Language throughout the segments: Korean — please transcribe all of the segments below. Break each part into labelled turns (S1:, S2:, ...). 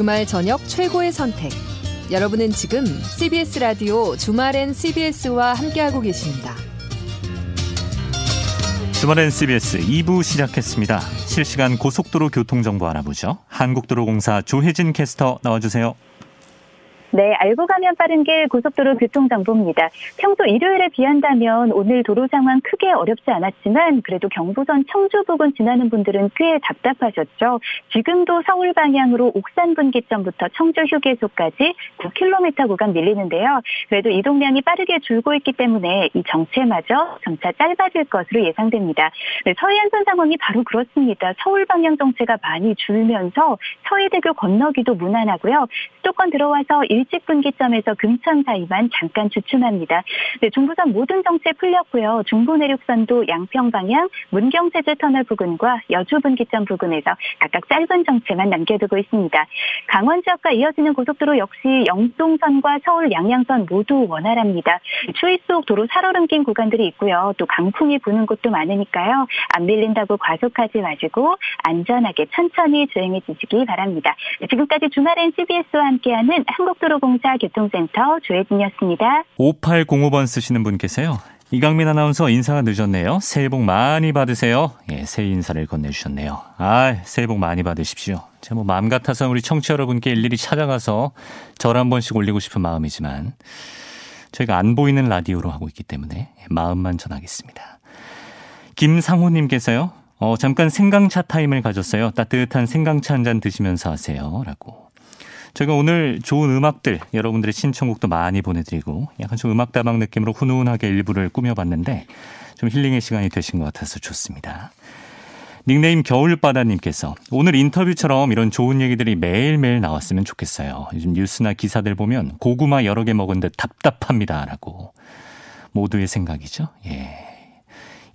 S1: 주말 저녁 최고의 선택. 여러분은 지금 CBS 라디오 주말엔 CBS와 함께하고 계십니다.
S2: 주말엔 CBS 2부 시작했습니다. 실시간 고속도로 교통정보 알아보죠. 한국도로공사 조혜진 캐스터 나와주세요.
S3: 네, 알고 가면 빠른 길 고속도로 교통정보입니다. 평소 일요일에 비한다면 오늘 도로 상황 크게 어렵지 않았지만 그래도 경부선 청주 부근 지나는 분들은 꽤 답답하셨죠. 지금도 서울 방향으로 옥산 분기점부터 청주 휴게소까지 9km 구간 밀리는데요. 그래도 이동량이 빠르게 줄고 있기 때문에 이 정체마저 점차 짧아질 것으로 예상됩니다. 네, 서해안선 상황이 바로 그렇습니다. 서울 방향 정체가 많이 줄면서 서해대교 건너기도 무난하고요. 수도권 들어와서 일찍 분기점에서 금천 사이만 잠깐 주춤합니다. 네, 중부선 모든 정체 풀렸고요. 중부 내륙선도 양평 방향 문경세제 터널 부근과 여주 분기점 부근에서 각각 짧은 정체만 남겨두고 있습니다. 강원 지역과 이어지는 고속도로 역시 영동선과 서울 양양선 모두 원활합니다. 추위 속 도로 살얼음긴 구간들이 있고요. 또 강풍이 부는 곳도 많으니까요. 안 밀린다고 과속하지 마시고 안전하게 천천히 주행해 주시기 바랍니다. 지금까지 주말엔 CBS와 함께하는 한국도로 공사 교통센터 조혜진이었습니다.
S2: 5805번 쓰시는 분께서요. 이강민 아나운서 인사가 늦었네요. 새해 복 많이 받으세요. 예, 새해 인사를 건네주셨네요. 아, 새해 복 많이 받으십시오. 제뭐 마음 같아서 우리 청취자 여러분께 일일이 찾아가서 절 한 번씩 올리고 싶은 마음이지만 저희가 안 보이는 라디오로 하고 있기 때문에 마음만 전하겠습니다. 김상호님께서요. 어, 잠깐 생강차 타임을 가졌어요. 따뜻한 생강차 한 잔 드시면서 하세요. 라고. 제가 오늘 좋은 음악들 여러분들의 신청곡도 많이 보내드리고 약간 좀 음악다방 느낌으로 훈훈하게 일부를 꾸며봤는데 좀 힐링의 시간이 되신 것 같아서 좋습니다. 닉네임 겨울바다님께서 오늘 인터뷰처럼 이런 좋은 얘기들이 매일매일 나왔으면 좋겠어요. 요즘 뉴스나 기사들 보면 고구마 여러 개 먹은 듯 답답합니다. 라고. 모두의 생각이죠. 예.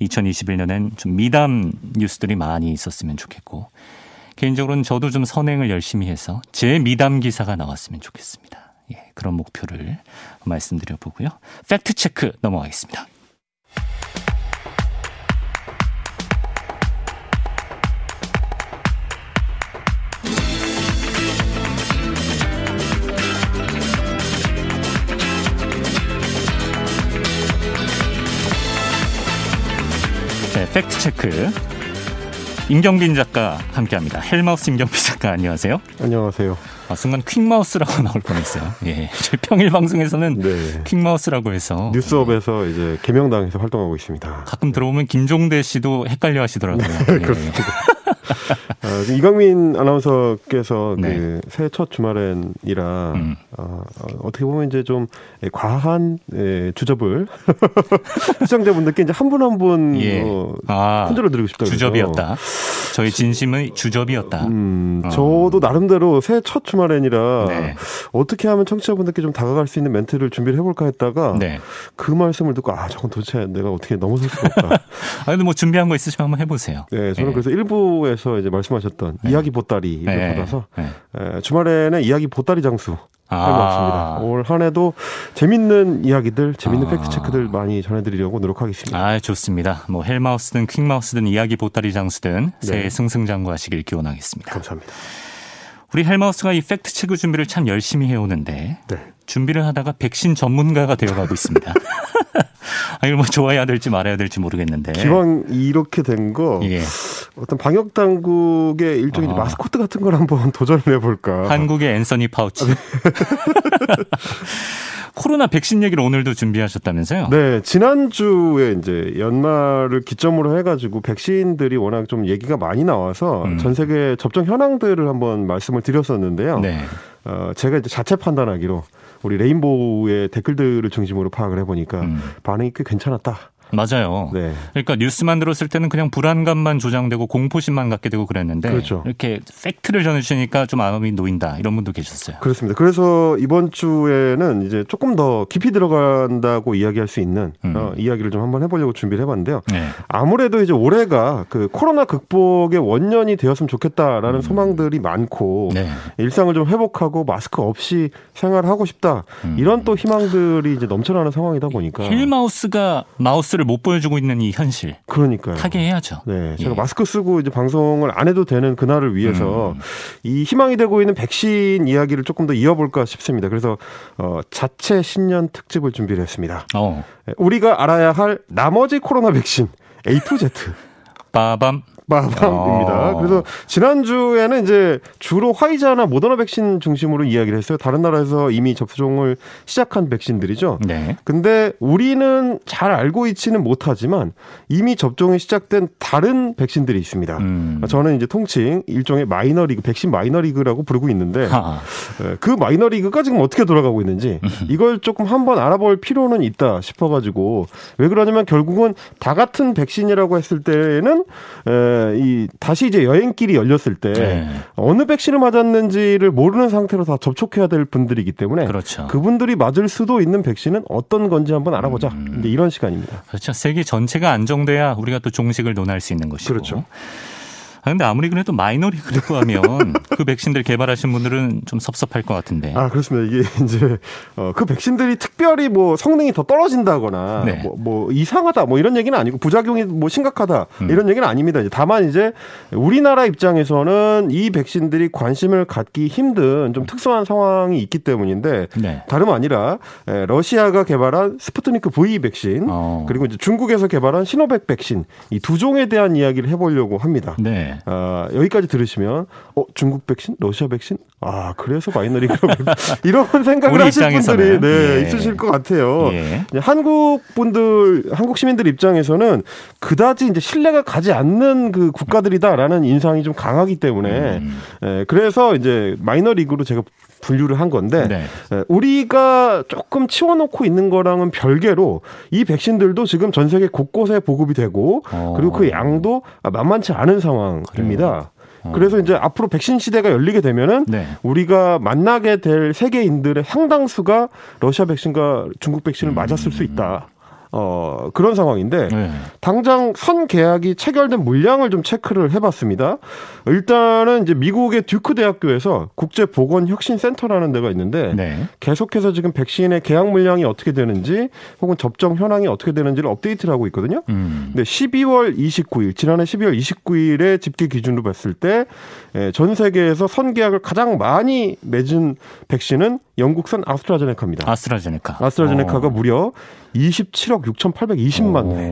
S2: 2021년엔 좀 미담 뉴스들이 많이 있었으면 좋겠고 개인적으로는 저도 좀 선행을 열심히 해서 제 미담 기사가 나왔으면 좋겠습니다. 예, 그런 목표를 말씀드려 보고요. 팩트 체크 넘어가겠습니다. 네, 팩트 체크 임경빈 작가 함께합니다. 헬마우스 임경빈 작가 안녕하세요.
S4: 안녕하세요.
S2: 아, 순간 퀵마우스라고 나올 뻔했어요. 예, 저희 평일 방송에서는 네. 퀵마우스라고 해서
S4: 뉴스업에서 예. 이제 개명당해서 활동하고 있습니다.
S2: 가끔 들어오면 김종대 씨도 헷갈려하시더라고요. 네,
S4: 예. 그렇습니다. 아, 이강민 아나운서께서 네. 그 새해 첫 주말엔이라 음. 어, 어떻게 보면 이제 좀 과한 예, 주접을 시청자분들께 이제 한 분 한분 예. 어, 아, 흔들어 드리고 싶다.
S2: 주접이었다. 저희 진심의 주접이었다.
S4: 음, 어. 저도 나름대로 새해 첫 주말엔이라 네. 어떻게 하면 청취자분들께 좀 다가갈 수 있는 멘트를 준비를 해볼까 했다가 네. 그 말씀을 듣고 아 저건 도대체 내가 어떻게 넘어설 수가 없다.
S2: 아 근데 뭐 준비한 거 있으시면 한번 해보세요.
S4: 네, 저는 네. 그래서 일부에서 이제 말씀하셨던 네. 이야기 보따리를 네. 받아서 에, 주말에는 이야기 보따리 장수 아. 올 한해도 재밌는 이야기들, 재밌는 아. 팩트 체크들 많이 전해드리려고 노력하겠습니다.
S2: 아, 좋습니다. 뭐 헬마우스든 퀵마우스든 이야기 보따리 장수든 새해 네. 승승장구하시길 기원하겠습니다.
S4: 감사합니다.
S2: 우리 헬마우스가 이 팩트 체크 준비를 참 열심히 해오는데 네. 준비를 하다가 백신 전문가가 되어가고 있습니다. 아, 이걸 뭐 좋아해야 될지 말아야 될지 모르겠는데.
S4: 기왕 이렇게 된 거, 예. 어떤 방역 당국의 일종의 어. 마스코트 같은 걸 한번 도전을 해볼까.
S2: 한국의 앤서니 파우치. 코로나 백신 얘기를 오늘도 준비하셨다면서요?
S4: 네, 지난주에 이제 연말을 기점으로 해가지고 백신들이 워낙 좀 얘기가 많이 나와서 음. 전 세계 접종 현황들을 한번 말씀을 드렸었는데요. 네. 어, 제가 이제 자체 판단하기로 우리 레인보우의 댓글들을 중심으로 파악을 해보니까 음. 반응이 꽤 괜찮았다.
S2: 맞아요. 네. 그러니까 뉴스만 들었을 때는 그냥 불안감만 조장되고 공포심만 갖게 되고 그랬는데 그렇죠. 이렇게 팩트를 전해주시니까 좀 마음이 놓인다 이런 분도 계셨어요.
S4: 그렇습니다. 그래서 이번 주에는 이제 조금 더 깊이 들어간다고 이야기할 수 있는 음. 어, 이야기를 좀 한번 해보려고 준비를 해봤는데요. 네. 아무래도 이제 올해가 그 코로나 극복의 원년이 되었으면 좋겠다라는 음. 소망들이 많고 네. 일상을 좀 회복하고 마스크 없이 생활하고 싶다 음. 이런 또 희망들이 이제 넘쳐나는 상황이다 보니까
S2: 힐마우스가 마우스를 못 보여주고 있는 이 현실.
S4: 그러니까요.
S2: 타개해야죠.
S4: 네, 제가 예. 마스크 쓰고 이제 방송을 안 해도 되는 그날을 위해서 음. 이 희망이 되고 있는 백신 이야기를 조금 더 이어볼까 싶습니다. 그래서 어, 자체 신년 특집을 준비를 했습니다. 어. 네, 우리가 알아야 할 나머지 코로나 백신 A to Z.
S2: 빠밤.
S4: 마밤입니다. 어. 그래서 지난주에는 이제 주로 화이자나 모더나 백신 중심으로 이야기를 했어요. 다른 나라에서 이미 접종을 시작한 백신들이죠. 네. 근데 우리는 잘 알고 있지는 못하지만 이미 접종이 시작된 다른 백신들이 있습니다. 음. 저는 이제 통칭 일종의 마이너리그, 백신 마이너리그라고 부르고 있는데 하. 예, 그 마이너리그가 지금 어떻게 돌아가고 있는지 이걸 조금 한번 알아볼 필요는 있다 싶어가지고 왜 그러냐면 결국은 다 같은 백신이라고 했을 때는 에, 이 다시 이제 여행길이 열렸을 때 네. 어느 백신을 맞았는지를 모르는 상태로 다 접촉해야 될 분들이기 때문에 그렇죠. 그분들이 맞을 수도 있는 백신은 어떤 건지 한번 알아보자. 음. 이제 이런 시간입니다.
S2: 그렇죠. 세계 전체가 안정돼야 우리가 또 종식을 논할 수 있는 것이고. 그렇죠. 아, 근데 아무리 그래도 마이너리그라고 하면 그 백신들 개발하신 분들은 좀 섭섭할 것 같은데.
S4: 아, 그렇습니다. 이게 이제 어, 그 백신들이 특별히 뭐 성능이 더 떨어진다거나 네. 뭐, 뭐, 이상하다 뭐 이런 얘기는 아니고 부작용이 뭐 심각하다 음. 이런 얘기는 아닙니다. 이제 다만 이제 우리나라 입장에서는 이 백신들이 관심을 갖기 힘든 좀 특수한 상황이 있기 때문인데 네. 다름 아니라 러시아가 개발한 스푸트니크 V 백신 어. 그리고 이제 중국에서 개발한 시노백 백신 이 두 종에 대한 이야기를 해보려고 합니다. 네. 어, 여기까지 들으시면 어 중국 백신, 러시아 백신, 아 그래서 마이너리 이런 생각을 하실 분들이 네, 예. 있으실 것 같아요. 예. 한국 분들, 한국 시민들 입장에서는 그다지 이제 신뢰가 가지 않는 그 국가들이다라는 인상이 좀 강하기 때문에 음. 예, 그래서 이제 마이너리그로 제가 분류를 한 건데 네. 우리가 조금 치워놓고 있는 거랑은 별개로 이 백신들도 지금 전 세계 곳곳에 보급이 되고 어. 그리고 그 양도 만만치 않은 상황입니다. 어. 그래서 이제 앞으로 백신 시대가 열리게 되면은 네. 우리가 만나게 될 세계인들의 상당수가 러시아 백신과 중국 백신을 음. 맞았을 수 있다. 어, 그런 상황인데 네. 당장 선 계약이 체결된 물량을 좀 체크를 해봤습니다. 일단은 이제 미국의 듀크 대학교에서 국제 보건 혁신 센터라는 데가 있는데 네. 계속해서 지금 백신의 계약 물량이 어떻게 되는지 혹은 접종 현황이 어떻게 되는지를 업데이트를 하고 있거든요. 음. 근데 12월 29일 지난해 12월 29일에 집계 기준으로 봤을 때 전 세계에서 선 계약을 가장 많이 맺은 백신은 영국산 아스트라제네카입니다.
S2: 아스트라제네카.
S4: 아스트라제네카가 오. 무려 27억 6,820만 회.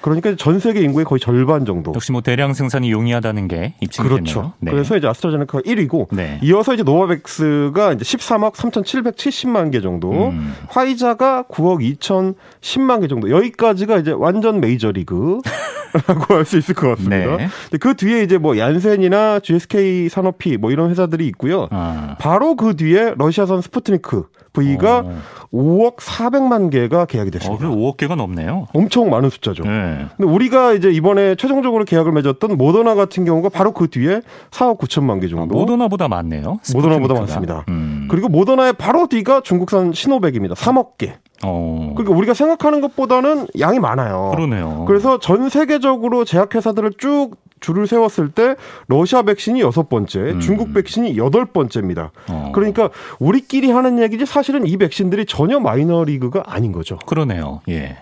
S4: 그러니까 전 세계 인구의 거의 절반 정도.
S2: 역시 뭐 대량 생산이 용이하다는 게 입증이
S4: 그렇죠. 네. 그래서 이제 아스트라제네카가 1위고 네. 이어서 이제 노바백스가 이제 13억 3,770만 개 정도, 음. 화이자가 9억 2,010만 개 정도. 여기까지가 이제 완전 메이저리그. 라고 할 수 있을 것 같습니다. 네. 그 뒤에 이제 뭐 얀센이나 GSK 산업피 뭐 이런 회사들이 있고요. 아. 바로 그 뒤에 러시아산 스푸트니크 V가 어. 5억 400만 개가 계약이 됐습니다.
S2: 어, 5억 개가 넘네요.
S4: 엄청 많은 숫자죠. 네. 근데 우리가 이제 이번에 최종적으로 계약을 맺었던 모더나 같은 경우가 바로 그 뒤에 4억 9천만 개 정도.
S2: 아, 모더나보다 많네요.
S4: 모더나보다 많습니다. 음. 그리고 모더나의 바로 뒤가 중국산 시노백입니다. 3억 개. 어. 그러니까 우리가 생각하는 것보다는 양이 많아요.
S2: 그러네요.
S4: 그래서 전 세계적으로 제약회사들을 쭉 줄을 세웠을 때 러시아 백신이 여섯 번째, 음. 중국 백신이 여덟 번째입니다. 어. 그러니까 우리끼리 하는 얘기지 사실은 이 백신들이 전혀 마이너 리그가 아닌 거죠.
S2: 그러네요. 예.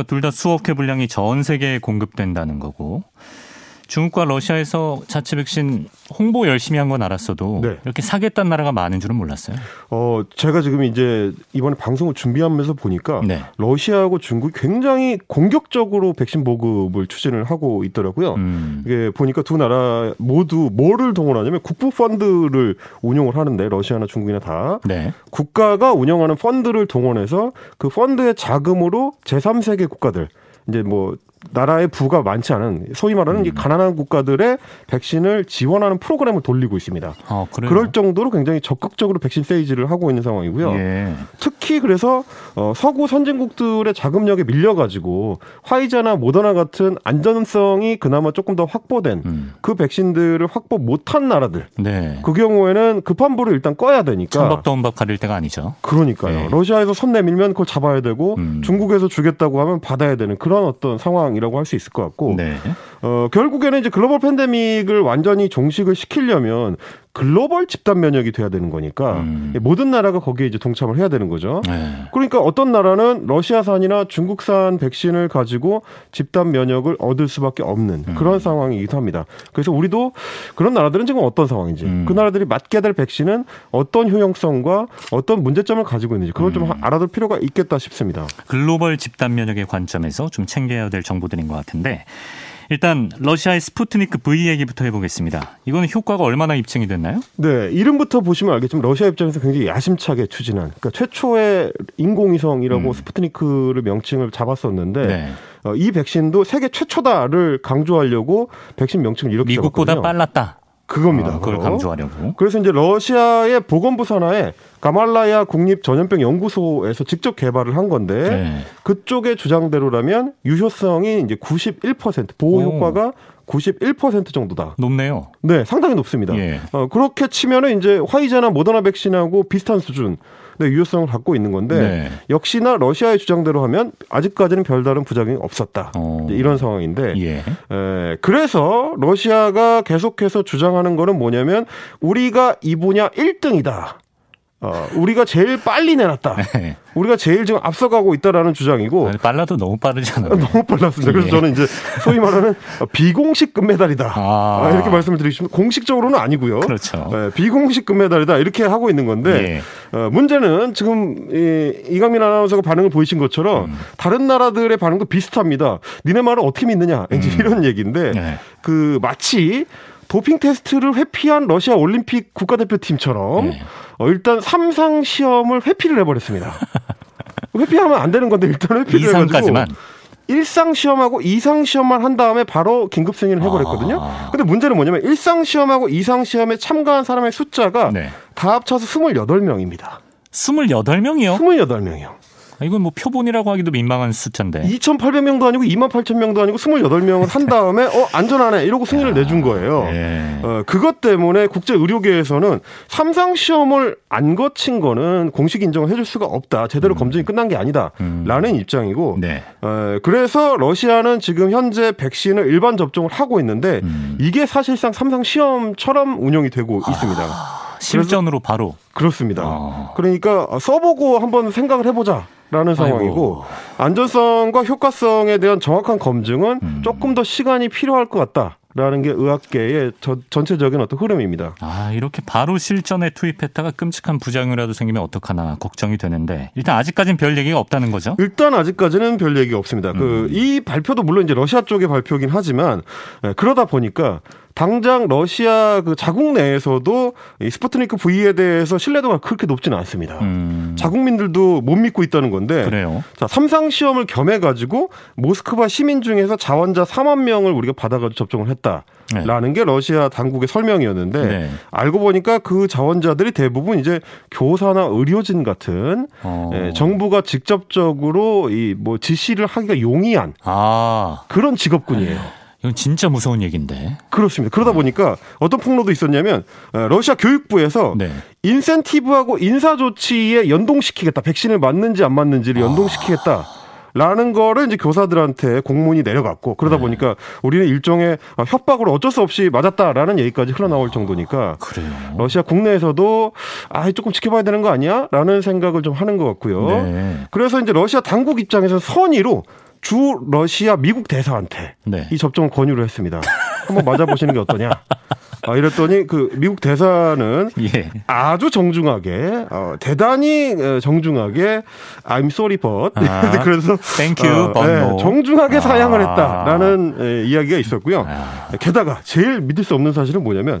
S2: 그러니까 둘 다 수억 회 분량이 전 세계에 공급된다는 거고 중국과 러시아에서 자체 백신 홍보 열심히 한 건 알았어도 네. 이렇게 사겠다는 나라가 많은 줄은 몰랐어요.
S4: 어, 제가 지금 이제 이번에 방송을 준비하면서 보니까 네. 러시아하고 중국이 굉장히 공격적으로 백신 보급을 추진을 하고 있더라고요. 음. 이게 보니까 두 나라 모두 뭐를 동원하냐면 국부 펀드를 운용을 하는데 러시아나 중국이나 다 네. 국가가 운영하는 펀드를 동원해서 그 펀드의 자금으로 제3세계 국가들 이제 뭐 나라의 부가 많지 않은 소위 말하는 음. 가난한 국가들의 백신을 지원하는 프로그램을 돌리고 있습니다. 아, 그럴 정도로 굉장히 적극적으로 백신 세이지를 하고 있는 상황이고요. 예. 특히 그래서 어, 서구 선진국들의 자금력에 밀려가지고 화이자나 모더나 같은 안전성이 그나마 조금 더 확보된 음. 그 백신들을 확보 못한 나라들. 네. 그 경우에는 급한 불을 일단 꺼야 되니까.
S2: 천박 더운박 가릴 때가 아니죠.
S4: 그러니까요. 네. 러시아에서 손 내밀면 그걸 잡아야 되고 음. 중국에서 주겠다고 하면 받아야 되는 그런 어떤 상황. 상황이라고 할 수 있을 것 같고 네. 어, 결국에는 이제 글로벌 팬데믹을 완전히 종식을 시키려면 글로벌 집단 면역이 돼야 되는 거니까 음. 모든 나라가 거기에 이제 동참을 해야 되는 거죠. 네. 그러니까 어떤 나라는 러시아산이나 중국산 백신을 가지고 집단 면역을 얻을 수밖에 없는 음. 그런 상황이기도 합니다. 그래서 우리도 그런 나라들은 지금 어떤 상황인지 음. 그 나라들이 맞게 될 백신은 어떤 효용성과 어떤 문제점을 가지고 있는지 그걸 좀 음. 알아둘 필요가 있겠다 싶습니다.
S2: 글로벌 집단 면역의 관점에서 좀 챙겨야 될 정보들인 것 같은데 일단 러시아의 스푸트니크 V 얘기부터 해보겠습니다. 이거는 효과가 얼마나 입증이 됐나요?
S4: 네, 이름부터 보시면 알겠지만 러시아 입장에서 굉장히 야심차게 추진한 그러니까 최초의 인공위성이라고 음. 스푸트니크를 명칭을 잡았었는데 네. 어, 이 백신도 세계 최초다를 강조하려고 백신 명칭을 이렇게
S2: 미국보다 잡았거든요. 빨랐다.
S4: 그겁니다.
S2: 아, 그걸 그거. 강조하려고.
S4: 그래서 이제 러시아의 보건부 산하에 가말라야 국립 전염병 연구소에서 직접 개발을 한 건데 네. 그쪽의 주장대로라면 유효성이 이제 91% 보호 효과가 91% 정도다.
S2: 높네요.
S4: 네, 상당히 높습니다. 예. 어, 그렇게 치면은 이제 화이자나 모더나 백신하고 비슷한 수준. 네, 유효성을 갖고 있는 건데 네. 역시나 러시아의 주장대로 하면 아직까지는 별다른 부작용이 없었다. 어. 이런 상황인데 예. 에, 그래서 러시아가 계속해서 주장하는 거는 뭐냐면 우리가 이 분야 1등이다. 어, 우리가 제일 빨리 내놨다. 네. 우리가 제일 지금 앞서가고 있다라는 주장이고.
S2: 아니, 빨라도 너무 빠르잖아요.
S4: 너무 빨랐습니다. 그래서 예. 저는 이제 소위 말하는 비공식 금메달이다. 아. 아. 이렇게 말씀을 드리고 싶습니다. 공식적으로는 아니고요.
S2: 그렇죠.
S4: 네, 비공식 금메달이다. 이렇게 하고 있는 건데, 예. 어, 문제는 지금 이, 이강민 아나운서가 반응을 보이신 것처럼 음. 다른 나라들의 반응도 비슷합니다. 니네 말을 어떻게 믿느냐. 음. 이런 얘기인데, 네. 그 마치 도핑 테스트를 회피한 러시아 올림픽 국가대표팀처럼 네. 어, 일단 삼상 시험을 회피를 해버렸습니다. 회피하면 안 되는 건데 일단 회피를 해가지고 1상 시험하고 2상 시험만 한 다음에 바로 긴급 승인을 해버렸거든요. 아. 근데 문제는 뭐냐면 1상 시험하고 2상 시험에 참가한 사람의 숫자가 네. 다 합쳐서 28명입니다.
S2: 28명이요?
S4: 28명이요.
S2: 아, 이건 뭐 표본이라고 하기도 민망한 숫자인데.
S4: 2,800명도 아니고 28,000명도 아니고 28명을 한 다음에 어 안전하네 이러고 승인을 내준 거예요. 예. 어, 그것 때문에 국제 의료계에서는 삼상 시험을 안 거친 거는 공식 인정을 해줄 수가 없다. 제대로 음. 검증이 끝난 게 아니다라는 음. 입장이고. 네. 어, 그래서 러시아는 지금 현재 백신을 일반 접종을 하고 있는데 음. 이게 사실상 삼상 시험처럼 운영이 되고 아. 있습니다.
S2: 실전으로 바로
S4: 그렇습니다. 아. 그러니까 써보고 한번 생각을 해보자. 라는 상황이고 아이고. 안전성과 효과성에 대한 정확한 검증은 음. 조금 더 시간이 필요할 것 같다. 라는 게 의학계의 저, 전체적인 어떤 흐름입니다.
S2: 아, 이렇게 바로 실전에 투입했다가 끔찍한 부작용이라도 생기면 어떡하나 걱정이 되는데 일단 아직까지는 별 얘기가 없다는 거죠?
S4: 일단 아직까지는 별 얘기가 없습니다. 그 음. 그이 발표도 물론 이제 러시아 쪽의 발표긴 하지만 예, 그러다 보니까 당장 러시아 그 자국 내에서도 이 스푸트니크 V에 대해서 신뢰도가 그렇게 높지는 않습니다. 음. 자국민들도 못 믿고 있다는 건데.
S2: 그래요.
S4: 자, 삼상 시험을 겸해 가지고 모스크바 시민 중에서 자원자 4만 명을 우리가 받아 가지고 접종을 했다. 네. 라는 게 러시아 당국의 설명이었는데 네. 알고 보니까 그 자원자들이 대부분 이제 교사나 의료진 같은 어. 예, 정부가 직접적으로 이 뭐 지시를 하기가 용이한 아. 그런 직업군이에요.
S2: 이건 진짜 무서운 얘기인데.
S4: 그렇습니다. 그러다 보니까 어떤 폭로도 있었냐면 어, 러시아 교육부에서 네. 인센티브하고 인사 조치에 연동시키겠다. 백신을 맞는지 안 맞는지를 연동시키겠다. 아. 라는 거를 이제 교사들한테 공문이 내려갔고 그러다 네. 보니까 우리는 일종의 협박으로 어쩔 수 없이 맞았다라는 얘기까지 흘러나올 정도니까
S2: 그래요.
S4: 러시아 국내에서도 아 조금 지켜봐야 되는 거 아니야?라는 생각을 좀 하는 것 같고요. 네. 그래서 이제 러시아 당국 입장에서 선의로 주 러시아 미국 대사한테 네. 이 접종을 권유를 했습니다. 한번 맞아보시는 게 어떠냐. 아, 이랬더니 그 미국 대사는 예. 아주 정중하게 어, 대단히 어, 정중하게 I'm sorry but 아,
S2: 그래서 Thank you, 어, 네,
S4: 정중하게 아. 사양을 했다라는 예, 이야기가 있었고요. 아. 게다가 제일 믿을 수 없는 사실은 뭐냐면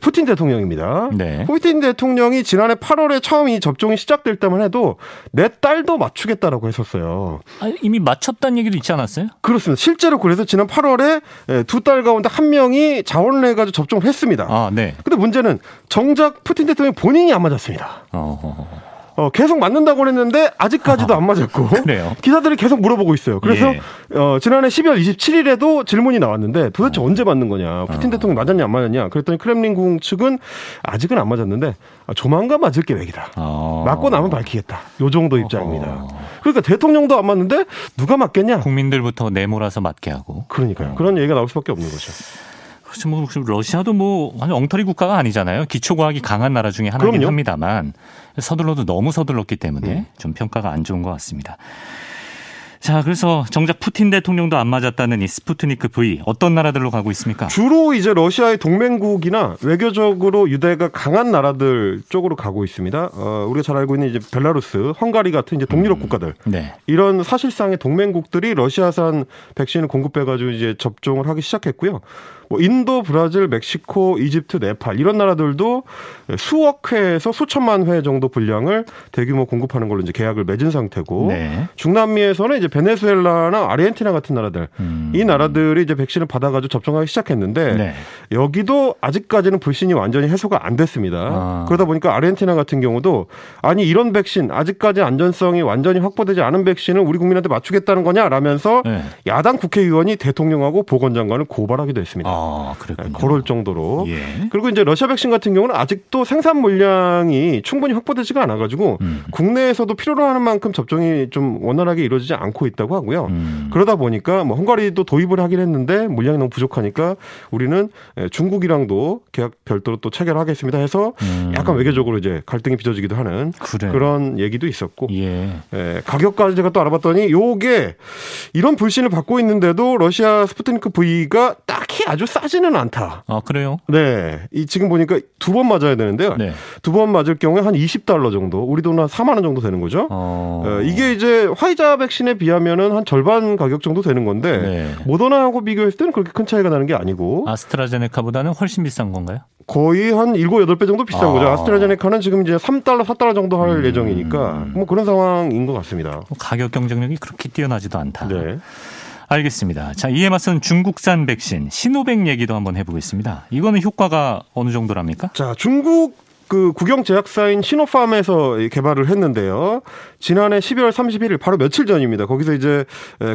S4: 푸틴 대통령입니다. 네. 푸틴 대통령이 지난해 8월에 처음 이 접종이 시작될 때만 해도 내 딸도 맞추겠다라고 했었어요.
S2: 아, 이미 맞췄다는 얘기도 있지 않았어요?
S4: 그렇습니다. 실제로 그래서 지난 8월에 예, 두딸 가운데 한 명이 자원을 해가지고 접종을 했 습니다. 아, 네. 근데 문제는 정작 푸틴 대통령 본인이 안 맞았습니다. 어허. 어, 계속 맞는다고 했는데 아직까지도 안 맞았고
S2: 그래요.
S4: 기사들이 계속 물어보고 있어요. 그래서 예. 어, 지난해 12월 27일에도 질문이 나왔는데 도대체 어. 언제 맞는 거냐? 푸틴 어. 대통령 맞았냐 안 맞았냐? 그랬더니 크렘린궁 측은 아직은 안 맞았는데 아, 조만간 맞을 계획이다. 어. 맞고 나면 밝히겠다. 요 정도 입장입니다. 그러니까 대통령도 안 맞는데 누가 맞겠냐?
S2: 국민들부터 내몰아서 맞게 하고.
S4: 그러니까요. 그런 얘기가 나올 수밖에 없는 거죠.
S2: 그렇죠. 뭐 러시아도 뭐 완전 엉터리 국가가 아니잖아요. 기초과학이 강한 나라 중에 하나긴 그럼요. 합니다만 서둘러도 너무 서둘렀기 때문에 음. 좀 평가가 안 좋은 것 같습니다. 자, 그래서 정작 푸틴 대통령도 안 맞았다는 이 스푸트니크 V 어떤 나라들로 가고 있습니까?
S4: 주로 이제 러시아의 동맹국이나 외교적으로 유대가 강한 나라들 쪽으로 가고 있습니다. 어, 우리가 잘 알고 있는 이제 벨라루스, 헝가리 같은 이제 동유럽 음, 국가들 네. 이런 사실상의 동맹국들이 러시아산 백신을 공급해가지고 이제 접종을 하기 시작했고요. 뭐 인도, 브라질, 멕시코, 이집트, 네팔 이런 나라들도 수억 회에서 수천만 회 정도 분량을 대규모 공급하는 걸로 이제 계약을 맺은 상태고 네. 중남미에서는 이제 베네수엘라나 아르헨티나 같은 나라들 음. 이 나라들이 이제 백신을 받아가지고 접종하기 시작했는데 네. 여기도 아직까지는 불신이 완전히 해소가 안 됐습니다. 아. 그러다 보니까 아르헨티나 같은 경우도 아니 이런 백신 아직까지 안전성이 완전히 확보되지 않은 백신을 우리 국민한테 맞추겠다는 거냐라면서 네. 야당 국회의원이 대통령하고 보건장관을 고발하기도 했습니다.
S2: 아, 그랬군요.
S4: 그럴 정도로. 예. 그리고 이제 러시아 백신 같은 경우는 아직도 생산 물량이 충분히 확보되지가 않아 가지고 음. 국내에서도 필요로 하는 만큼 접종이 좀 원활하게 이루어지지 않고 있다고 하고요. 음. 그러다 보니까 뭐 헝가리도 도입을 하긴 했는데 물량이 너무 부족하니까 우리는 중국이랑도 계약 별도로 또 체결하겠습니다 해서 음. 약간 외교적으로 이제 갈등이 빚어지기도 하는 그래. 그런 얘기도 있었고 예. 예, 가격까지 제가 또 알아봤더니 요게 이런 불신을 받고 있는데도 러시아 스푸트니크 V가 딱히 아주 싸지는 않다.
S2: 아, 그래요?
S4: 네. 이 지금 보니까 두 번 맞아야 되는데요. 네. 두번 맞을 경우에 한 20달러 정도, 우리 돈 한 4만 원 정도 되는 거죠. 어... 어, 이게 이제 화이자 백신에 비하면은 한 절반 가격 정도 되는 건데 네. 모더나하고 비교했을 때는 그렇게 큰 차이가 나는 게 아니고
S2: 아스트라제네카보다는 훨씬 비싼 건가요?
S4: 거의 한 7, 8배 정도 비싼 아. 거죠. 아스트라제네카는 지금 이제 3달러, 4달러 정도 할 음. 예정이니까 뭐 그런 상황인 것 같습니다.
S2: 가격 경쟁력이 그렇게 뛰어나지도 않다. 네. 알겠습니다. 자, 이에 맞선 중국산 백신 시노백 얘기도 한번 해보겠습니다. 이거는 효과가 어느 정도랍니까?
S4: 자, 중국 그 국영 제약사인 시노팜에서 개발을 했는데요. 지난해 12월 31일 바로 며칠 전입니다. 거기서 이제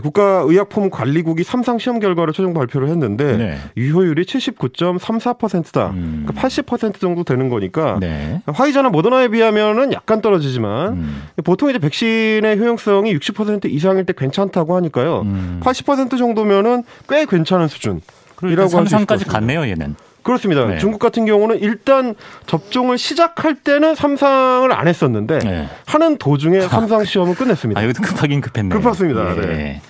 S4: 국가의약품관리국이 삼상 시험 결과를 최종 발표를 했는데 네. 유효율이 79.34%다. 음. 그러니까 80% 정도 되는 거니까 네. 화이자나 모더나에 비하면은 약간 떨어지지만 음. 보통 이제 백신의 효용성이 60% 이상일 때 괜찮다고 하니까요. 음. 80% 정도면은 꽤 괜찮은 수준 이라고
S2: 할수 있을 삼상까지 갔네요, 얘는.
S4: 그렇습니다. 네. 중국 같은 경우는 일단 접종을 시작할 때는 삼상을 안 했었는데 네. 하는 도중에 삼상 시험을 끝냈습니다.
S2: 아, 이것도 급하긴 급했네요.
S4: 급했습니다. 예. 네.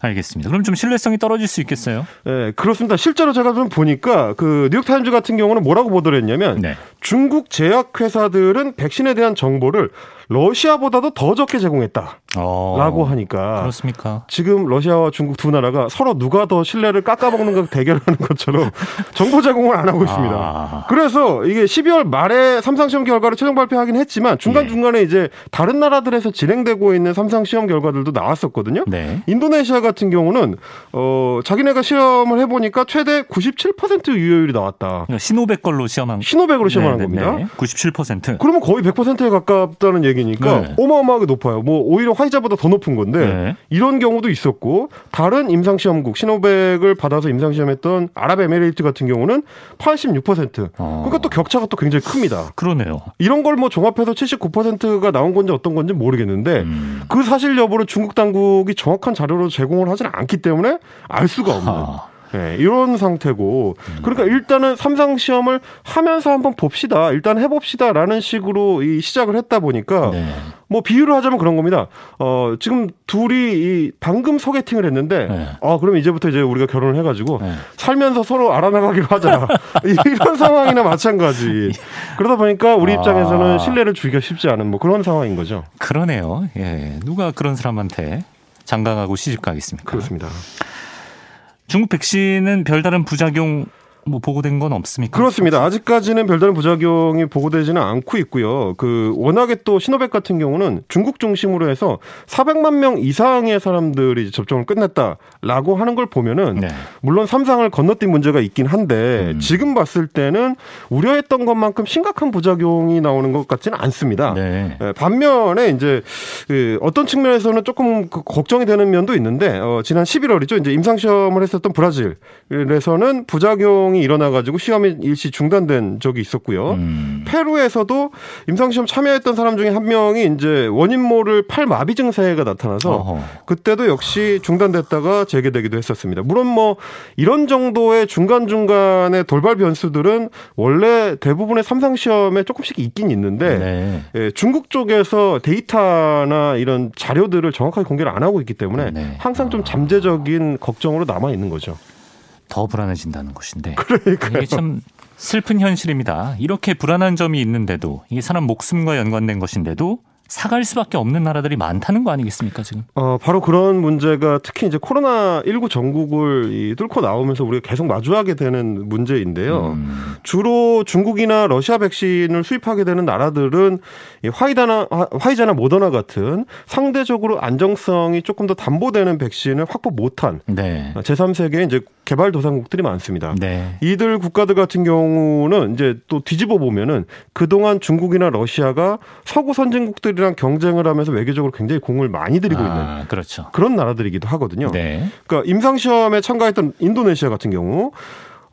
S2: 알겠습니다. 그럼 좀 신뢰성이 떨어질 수 있겠어요?
S4: 네, 그렇습니다. 실제로 제가 좀 보니까 그 뉴욕타임즈 같은 경우는 뭐라고 보도를 했냐면 네. 중국 제약회사들은 백신에 대한 정보를 러시아보다도 더 적게 제공했다. 어, 라고 하니까
S2: 그렇습니까?
S4: 지금 러시아와 중국 두 나라가 서로 누가 더 신뢰를 깎아먹는 가 대결하는 것처럼 정보 제공을 안 하고 있습니다. 아. 그래서 이게 12월 말에 삼상 시험 결과를 최종 발표하긴 했지만 중간 중간에 예. 이제 다른 나라들에서 진행되고 있는 삼상 시험 결과들도 나왔었거든요. 네. 인도네시아 같은 경우는 어 자기네가 시험을 해보니까 최대 97% 유효율이 나왔다. 그러니까
S2: 신호백 걸로 시험한
S4: 신호백으로 시험한 네, 네, 겁니다.
S2: 네. 97%.
S4: 그러면 거의 100%에 가깝다는 얘기 니까 네. 어마어마하게 높아요. 뭐 오히려 화이자보다 더 높은 건데 네. 이런 경우도 있었고 다른 임상시험국 신호백을 받아서 임상시험했던 아랍에미레이트 같은 경우는 86%. 어. 그러니까 또 격차가 또 굉장히 큽니다.
S2: 그러네요.
S4: 이런 걸 뭐 종합해서 79%가 나온 건지 어떤 건지 모르겠는데 음. 그 사실 여부를 중국 당국이 정확한 자료로 제공을 하지는 않기 때문에 알 수가 없는. 하. 네, 이런 상태고 그러니까 일단은 삼상 시험을 하면서 한번 봅시다. 일단 해봅시다라는 식으로 이 시작을 했다 보니까 네. 뭐 비유를 하자면 그런 겁니다. 어 지금 둘이 이 방금 소개팅을 했는데 네. 어 그럼 이제부터 이제 우리가 결혼을 해가지고 네. 살면서 서로 알아나가기로 하자 이런 상황이나 마찬가지. 그러다 보니까 우리 입장에서는 아. 신뢰를 주기가 쉽지 않은 뭐 그런 상황인 거죠.
S2: 그러네요. 예, 누가 그런 사람한테 장가가고 시집 가겠습니까?
S4: 그렇습니다.
S2: 중국 백신은 별다른 부작용 뭐 보고된 건 없습니까?
S4: 그렇습니다. 아직까지는 별다른 부작용이 보고되지는 않고 있고요. 그 워낙에 또 시노백 같은 경우는 중국 중심으로 해서 400만 명 이상의 사람들이 접종을 끝냈다라고 하는 걸 보면은 네. 물론 삼상을 건너뛴 문제가 있긴 한데 음. 지금 봤을 때는 우려했던 것만큼 심각한 부작용이 나오는 것 같지는 않습니다. 네. 예, 반면에 이제 그 어떤 측면에서는 조금 그 걱정이 되는 면도 있는데 어 지난 11월이죠. 이제 임상 시험을 했었던 브라질에서는 부작용 사망이 일어나가지고 시험이 일시 중단된 적이 있었고요. 음. 페루에서도 임상시험 참여했던 사람 중에 한 명이 이제 원인 모를 팔 마비 증세가 나타나서 어허. 그때도 역시 중단됐다가 재개되기도 했었습니다. 물론 뭐 이런 정도의 중간중간의 돌발 변수들은 원래 대부분의 삼상 시험에 조금씩 있긴 있는데 네. 예, 중국 쪽에서 데이터나 이런 자료들을 정확하게 공개를 안 하고 있기 때문에 네. 항상 좀 잠재적인 걱정으로 남아 있는 거죠.
S2: 더 불안해진다는 것인데 그러니까요. 이게 참 슬픈 현실입니다. 이렇게 불안한 점이 있는데도 이게 사람 목숨과 연관된 것인데도 사갈 수밖에 없는 나라들이 많다는 거 아니겠습니까 지금?
S4: 어 바로 그런 문제가 특히 이제 코로나 19 전국을 이 뚫고 나오면서 우리가 계속 마주하게 되는 문제인데요. 음. 주로 중국이나 러시아 백신을 수입하게 되는 나라들은 이 화이자나 화이자나 모더나 같은 상대적으로 안정성이 조금 더 담보되는 백신을 확보 못한 네. 제3세계 이제 개발도상국들이 많습니다. 네. 이들 국가들 같은 경우는 이제 또 뒤집어 보면은 그동안 중국이나 러시아가 서구 선진국들 이랑 경쟁을 하면서 외교적으로 굉장히 공을 많이 들이고 아, 있는
S2: 그렇죠.
S4: 그런 나라들이기도 하거든요. 네. 그러니까 임상 시험에 참가했던 인도네시아 같은 경우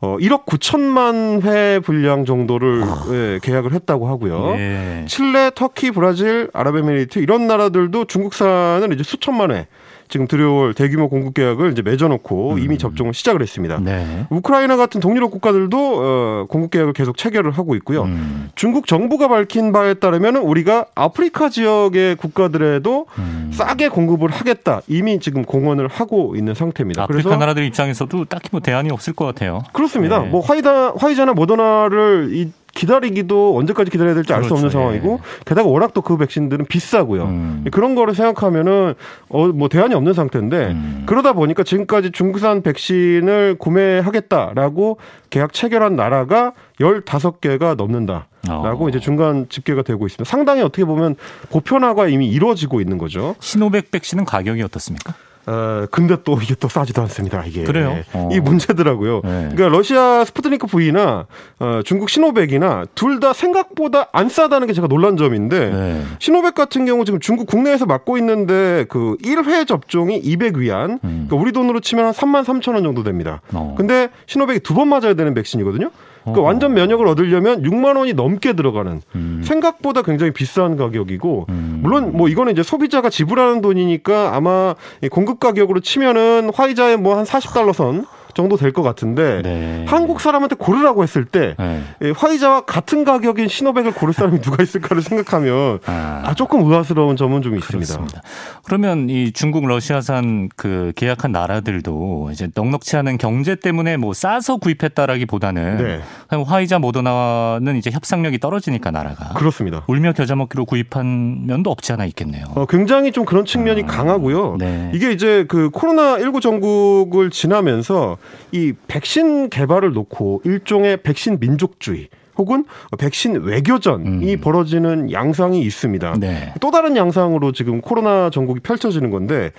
S4: 어 1억 9천만 회 분량 정도를 아. 예, 계약을 했다고 하고요. 예. 칠레, 터키, 브라질, 아랍에미리트 이런 나라들도 중국산을 이제 수천만 회 지금 들여올 대규모 공급 계약을 이제 맺어놓고 음. 이미 접종을 시작을 했습니다. 네. 우크라이나 같은 동유럽 국가들도 어, 공급 계약을 계속 체결을 하고 있고요. 음. 중국 정부가 밝힌 바에 따르면 우리가 아프리카 지역의 국가들에도 음. 싸게 공급을 하겠다 이미 지금 공언을 하고 있는 상태입니다.
S2: 아프리카 그래서 나라들 입장에서도 딱히 뭐 대안이 없을 것 같아요.
S4: 그렇습니다. 네. 뭐 화이자 화이자나 모더나를 이 기다리기도 언제까지 기다려야 될지 알수 없는 그렇죠. 상황이고 예. 게다가 워낙 또 그 백신들은 비싸고요. 음. 그런 거를 생각하면은 어 뭐 대안이 없는 상태인데 음. 그러다 보니까 지금까지 중국산 백신을 구매하겠다라고 계약 체결한 나라가 15개가 넘는다 라고 어. 이제 중간 집계가 되고 있습니다. 상당히 어떻게 보면 보편화가 이미 이루어지고 있는 거죠.
S2: 신호백 백신은 가격이 어떻습니까?
S4: 어, 근데 또 이게 또 싸지도 않습니다. 이게
S2: 그래요?
S4: 어. 이 문제더라고요. 네. 그러니까 러시아 스푸트니크 V나 어, 중국 시노백이나 둘 다 생각보다 안 싸다는 게 제가 놀란 점인데 네. 시노백 같은 경우 지금 중국 국내에서 맞고 있는데 그 1회 접종이 200위안, 음. 그러니까 우리 돈으로 치면 한 3만 3천 원 정도 됩니다. 어. 근데 시노백이 두 번 맞아야 되는 백신이거든요. 그러니까 어. 완전 면역을 얻으려면 6만 원이 넘게 들어가는 음. 생각보다 굉장히 비싼 가격이고 음. 물론 뭐 이거는 이제 소비자가 지불하는 돈이니까 아마 공급 가격으로 치면은 화이자의 뭐 한 40달러 선 정도 될 것 같은데 네. 한국 사람한테 고르라고 했을 때 네. 예, 화이자와 같은 가격인 신호백을 고를 사람이 누가 있을까를 생각하면 아. 아, 조금 의아스러운 점은 좀 있습니다. 그렇습니다.
S2: 그러면 이 중국 러시아산 그 계약한 나라들도 이제 넉넉치 않은 경제 때문에 뭐 싸서 구입했다라기보다는 네. 화이자 모더나는 이제 협상력이 떨어지니까 나라가
S4: 그렇습니다.
S2: 울며 겨자 먹기로 구입한 면도 없지 않아 있겠네요.
S4: 어, 굉장히 좀 그런 측면이 아. 강하고요. 네. 이게 이제 그 코로나 19 전국을 지나면서 이 백신 개발을 놓고 일종의 백신 민족주의 혹은 백신 외교전이 음. 벌어지는 양상이 있습니다. 네. 또 다른 양상으로 지금 코로나 전국이 펼쳐지는 건데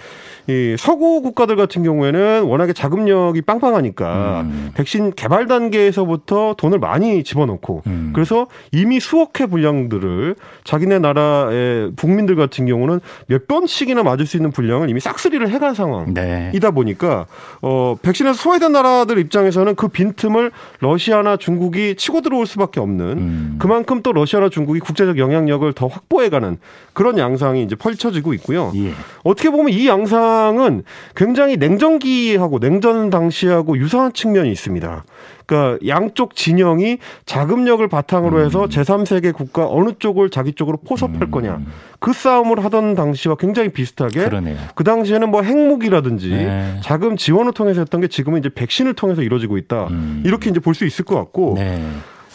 S4: 이 서구 국가들 같은 경우에는 워낙에 자금력이 빵빵하니까 음. 백신 개발 단계에서부터 돈을 많이 집어넣고 음. 그래서 이미 수억 회 분량들을 자기네 나라의 국민들 같은 경우는 몇 번씩이나 맞을 수 있는 분량을 이미 싹쓸이를 해간 상황이다 네. 보니까 어 백신에서 소외된 나라들 입장에서는 그 빈틈을 러시아나 중국이 치고 들어올 수밖에 없는 음. 그만큼 또 러시아나 중국이 국제적 영향력을 더 확보해가는 그런 양상이 이제 펼쳐지고 있고요. 예. 어떻게 보면 이 양상 상황은 굉장히 냉전기하고 냉전 당시하고 유사한 측면이 있습니다. 그러니까 양쪽 진영이 자금력을 바탕으로 해서 음. 제3세계 국가 어느 쪽을 자기 쪽으로 포섭할 음. 거냐. 그 싸움을 하던 당시와 굉장히 비슷하게 그러네요. 그 당시에는 뭐 핵무기라든지 네. 자금 지원을 통해서 했던 게 지금은 이제 백신을 통해서 이루어지고 있다. 음. 이렇게 이제 볼 수 있을 것 같고 네.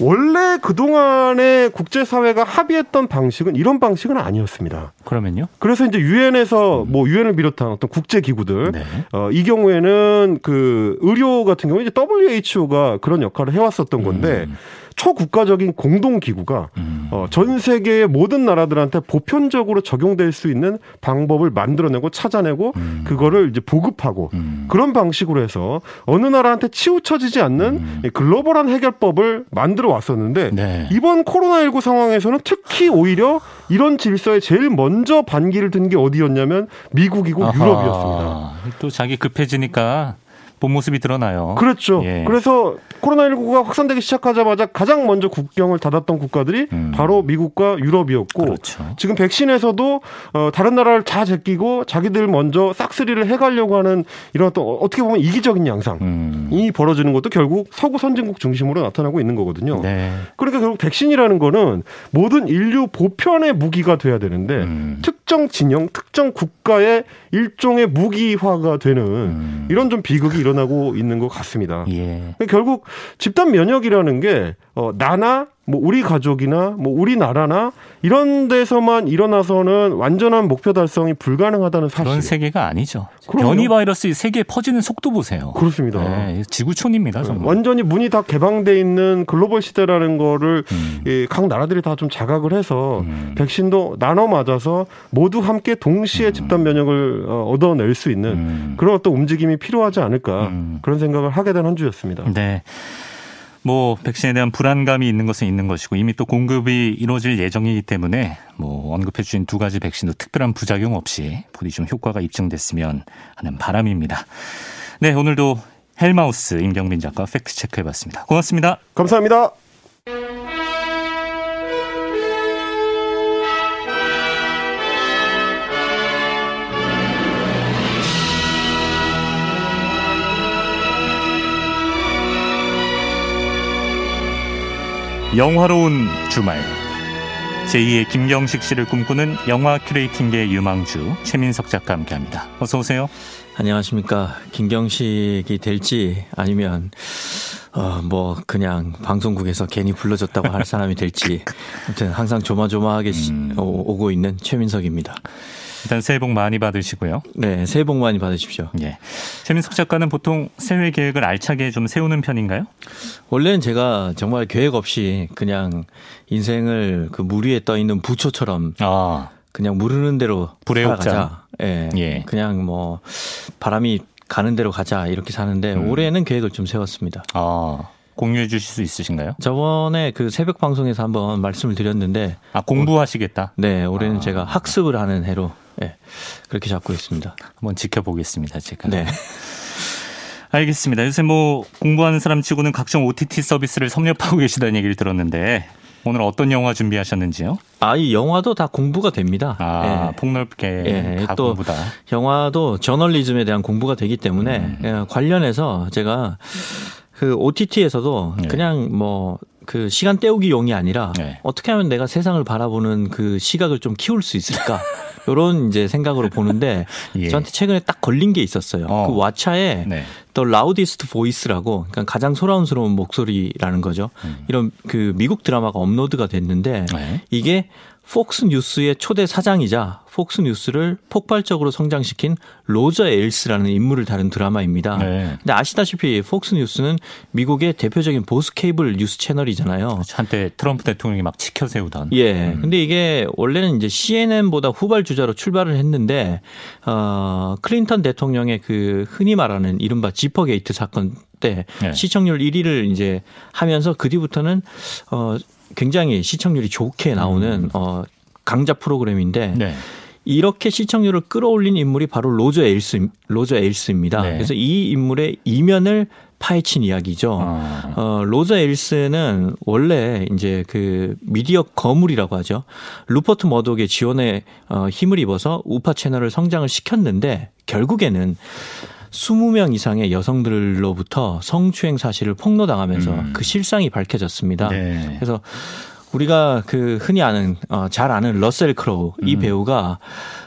S4: 원래 그동안에 국제사회가 합의했던 방식은 이런 방식은 아니었습니다.
S2: 그러면요?
S4: 그래서 이제 유엔에서 음. 뭐 유엔을 비롯한 어떤 국제 기구들, 네. 어, 이 경우에는 그 의료 같은 경우 이제 WHO가 그런 역할을 해왔었던 건데, 음. 초국가적인 공동 기구가 음. 어, 전 세계의 모든 나라들한테 보편적으로 적용될 수 있는 방법을 만들어내고 찾아내고 음. 그거를 이제 보급하고 음. 그런 방식으로 해서 어느 나라한테 치우쳐지지 않는 음. 글로벌한 해결법을 만들어 왔었는데 네. 이번 코로나19 상황에서는 특히 오히려 이런 질서에 제일 먼저 반기를 든 게 어디였냐면 미국이고 아하. 유럽이었습니다.
S2: 또 자기 급해지니까 본 모습이 드러나요.
S4: 그렇죠. 예. 그래서 코로나19가 확산되기 시작하자마자 가장 먼저 국경을 닫았던 국가들이 음. 바로 미국과 유럽이었고 그렇죠. 지금 백신에서도 어, 다른 나라를 다 제끼고 자기들 먼저 싹쓸이를 해가려고 하는 이런 어떤 어떻게 보면 이기적인 양상이 음. 벌어지는 것도 결국 서구 선진국 중심으로 나타나고 있는 거거든요. 네. 그러니까 결국 백신이라는 거는 모든 인류 보편의 무기가 돼야 되는데 음. 특정 진영, 특정 국가의 일종의 무기화가 되는 음. 이런 좀 비극이 일어나고 있는 것 같습니다. 예. 결국 집단 면역이라는 게 어, 나나 뭐 우리 가족이나 뭐 우리나라나 이런 데서만 일어나서는 완전한 목표 달성이 불가능하다는 사실.
S2: 그런 세계가 아니죠. 그럼요. 변이 바이러스 세계에 퍼지는 속도 보세요.
S4: 그렇습니다.
S2: 네, 지구촌입니다. 정말.
S4: 완전히 문이 다 개방돼 있는 글로벌 시대라는 거를 음. 예, 각 나라들이 다 좀 자각을 해서 음. 백신도 나눠 맞아서 모두 함께 동시에 음. 집단 면역을 어, 얻어낼 수 있는 음. 그런 어떤 움직임이 필요하지 않을까 음. 그런 생각을 하게 된 한 주였습니다.
S2: 네. 뭐 백신에 대한 불안감이 있는 것은 있는 것이고 이미 또 공급이 이루어질 예정이기 때문에 뭐 언급해 주신 두 가지 백신도 특별한 부작용 없이 부디 좀 효과가 입증됐으면 하는 바람입니다. 네, 오늘도 헬마우스 임경민 작가 팩트 체크해 봤습니다. 고맙습니다.
S4: 감사합니다.
S2: 영화로운 주말 제2의 김경식 씨를 꿈꾸는 영화 큐레이팅계 유망주 최민석 작가 함께합니다. 어서 오세요.
S5: 안녕하십니까 김경식이 될지 아니면 어 뭐 그냥 방송국에서 괜히 불러줬다고 할 사람이 될지 아무튼 항상 조마조마하게 음. 오고 있는 최민석입니다.
S2: 일단 새해 복 많이 받으시고요.
S5: 네, 새해 복 많이 받으십시오. 예.
S2: 최민석 작가는 보통 새해 계획을 알차게 좀 세우는 편인가요?
S5: 원래는 제가 정말 계획 없이 그냥 인생을 그 물 위에 떠 있는 부초처럼 아. 그냥 무르는 대로 살아가자. 예. 예. 그냥 뭐 바람이 가는 대로 가자 이렇게 사는데 음. 올해는 계획을 좀 세웠습니다. 아.
S2: 공유해 주실 수 있으신가요?
S5: 저번에 그 새벽 방송에서 한번 말씀을 드렸는데
S2: 아 공부하시겠다.
S5: 네, 올해는 아. 제가 학습을 하는 해로 네, 그렇게 잡고 있습니다.
S2: 한번 지켜보겠습니다, 제가. 네. 알겠습니다. 요새 뭐 공부하는 사람 치고는 각종 OTT 서비스를 섭렵하고 계시다는 얘기를 들었는데 오늘 어떤 영화 준비하셨는지요?
S5: 아, 이 영화도 다 공부가 됩니다.
S2: 아, 예. 폭넓게 예. 다 또 공부다.
S5: 영화도 저널리즘에 대한 공부가 되기 때문에 음. 예, 관련해서 제가 그 OTT에서도 네. 그냥 뭐 그 시간 때우기 용이 아니라 네. 어떻게 하면 내가 세상을 바라보는 그 시각을 좀 키울 수 있을까? 요런 이제 생각으로 보는데 예. 저한테 최근에 딱 걸린 게 있었어요. 어. 그 왓챠에 네. The Loudest Voice라고 그러니까 가장 소라운스러운 목소리라는 거죠. 음. 이런 그 미국 드라마가 업로드가 됐는데 네. 이게 폭스 뉴스의 초대 사장이자 폭스 뉴스를 폭발적으로 성장시킨 로저 에일스라는 인물을 다룬 드라마입니다. 네. 근데 아시다시피 폭스 뉴스는 미국의 대표적인 보수 케이블 뉴스 채널이잖아요.
S2: 그렇죠. 한때 트럼프 대통령이 막 치켜세우던.
S5: 예. 음. 근데 이게 원래는 이제 CNN보다 후발 주자로 출발을 했는데 어 클린턴 대통령의 그 흔히 말하는 이른바 지퍼 게이트 사건 때 네. 시청률 1위를 이제 하면서 그 뒤부터는 어 굉장히 시청률이 좋게 나오는 음. 어 강자 프로그램인데 네. 이렇게 시청률을 끌어올린 인물이 바로 로저 에일스 로저 에일스입니다. 네. 그래서 이 인물의 이면을 파헤친 이야기죠. 아. 어, 로저 에일스는 원래 이제 그 미디어 거물이라고 하죠. 루퍼트 머독의 지원에 어, 힘을 입어서 우파 채널을 성장을 시켰는데 결국에는 20명 이상의 여성들로부터 성추행 사실을 폭로당하면서 음. 그 실상이 밝혀졌습니다. 네. 그래서 우리가 그 흔히 아는 어, 잘 아는 러셀 크로우 이 음. 배우가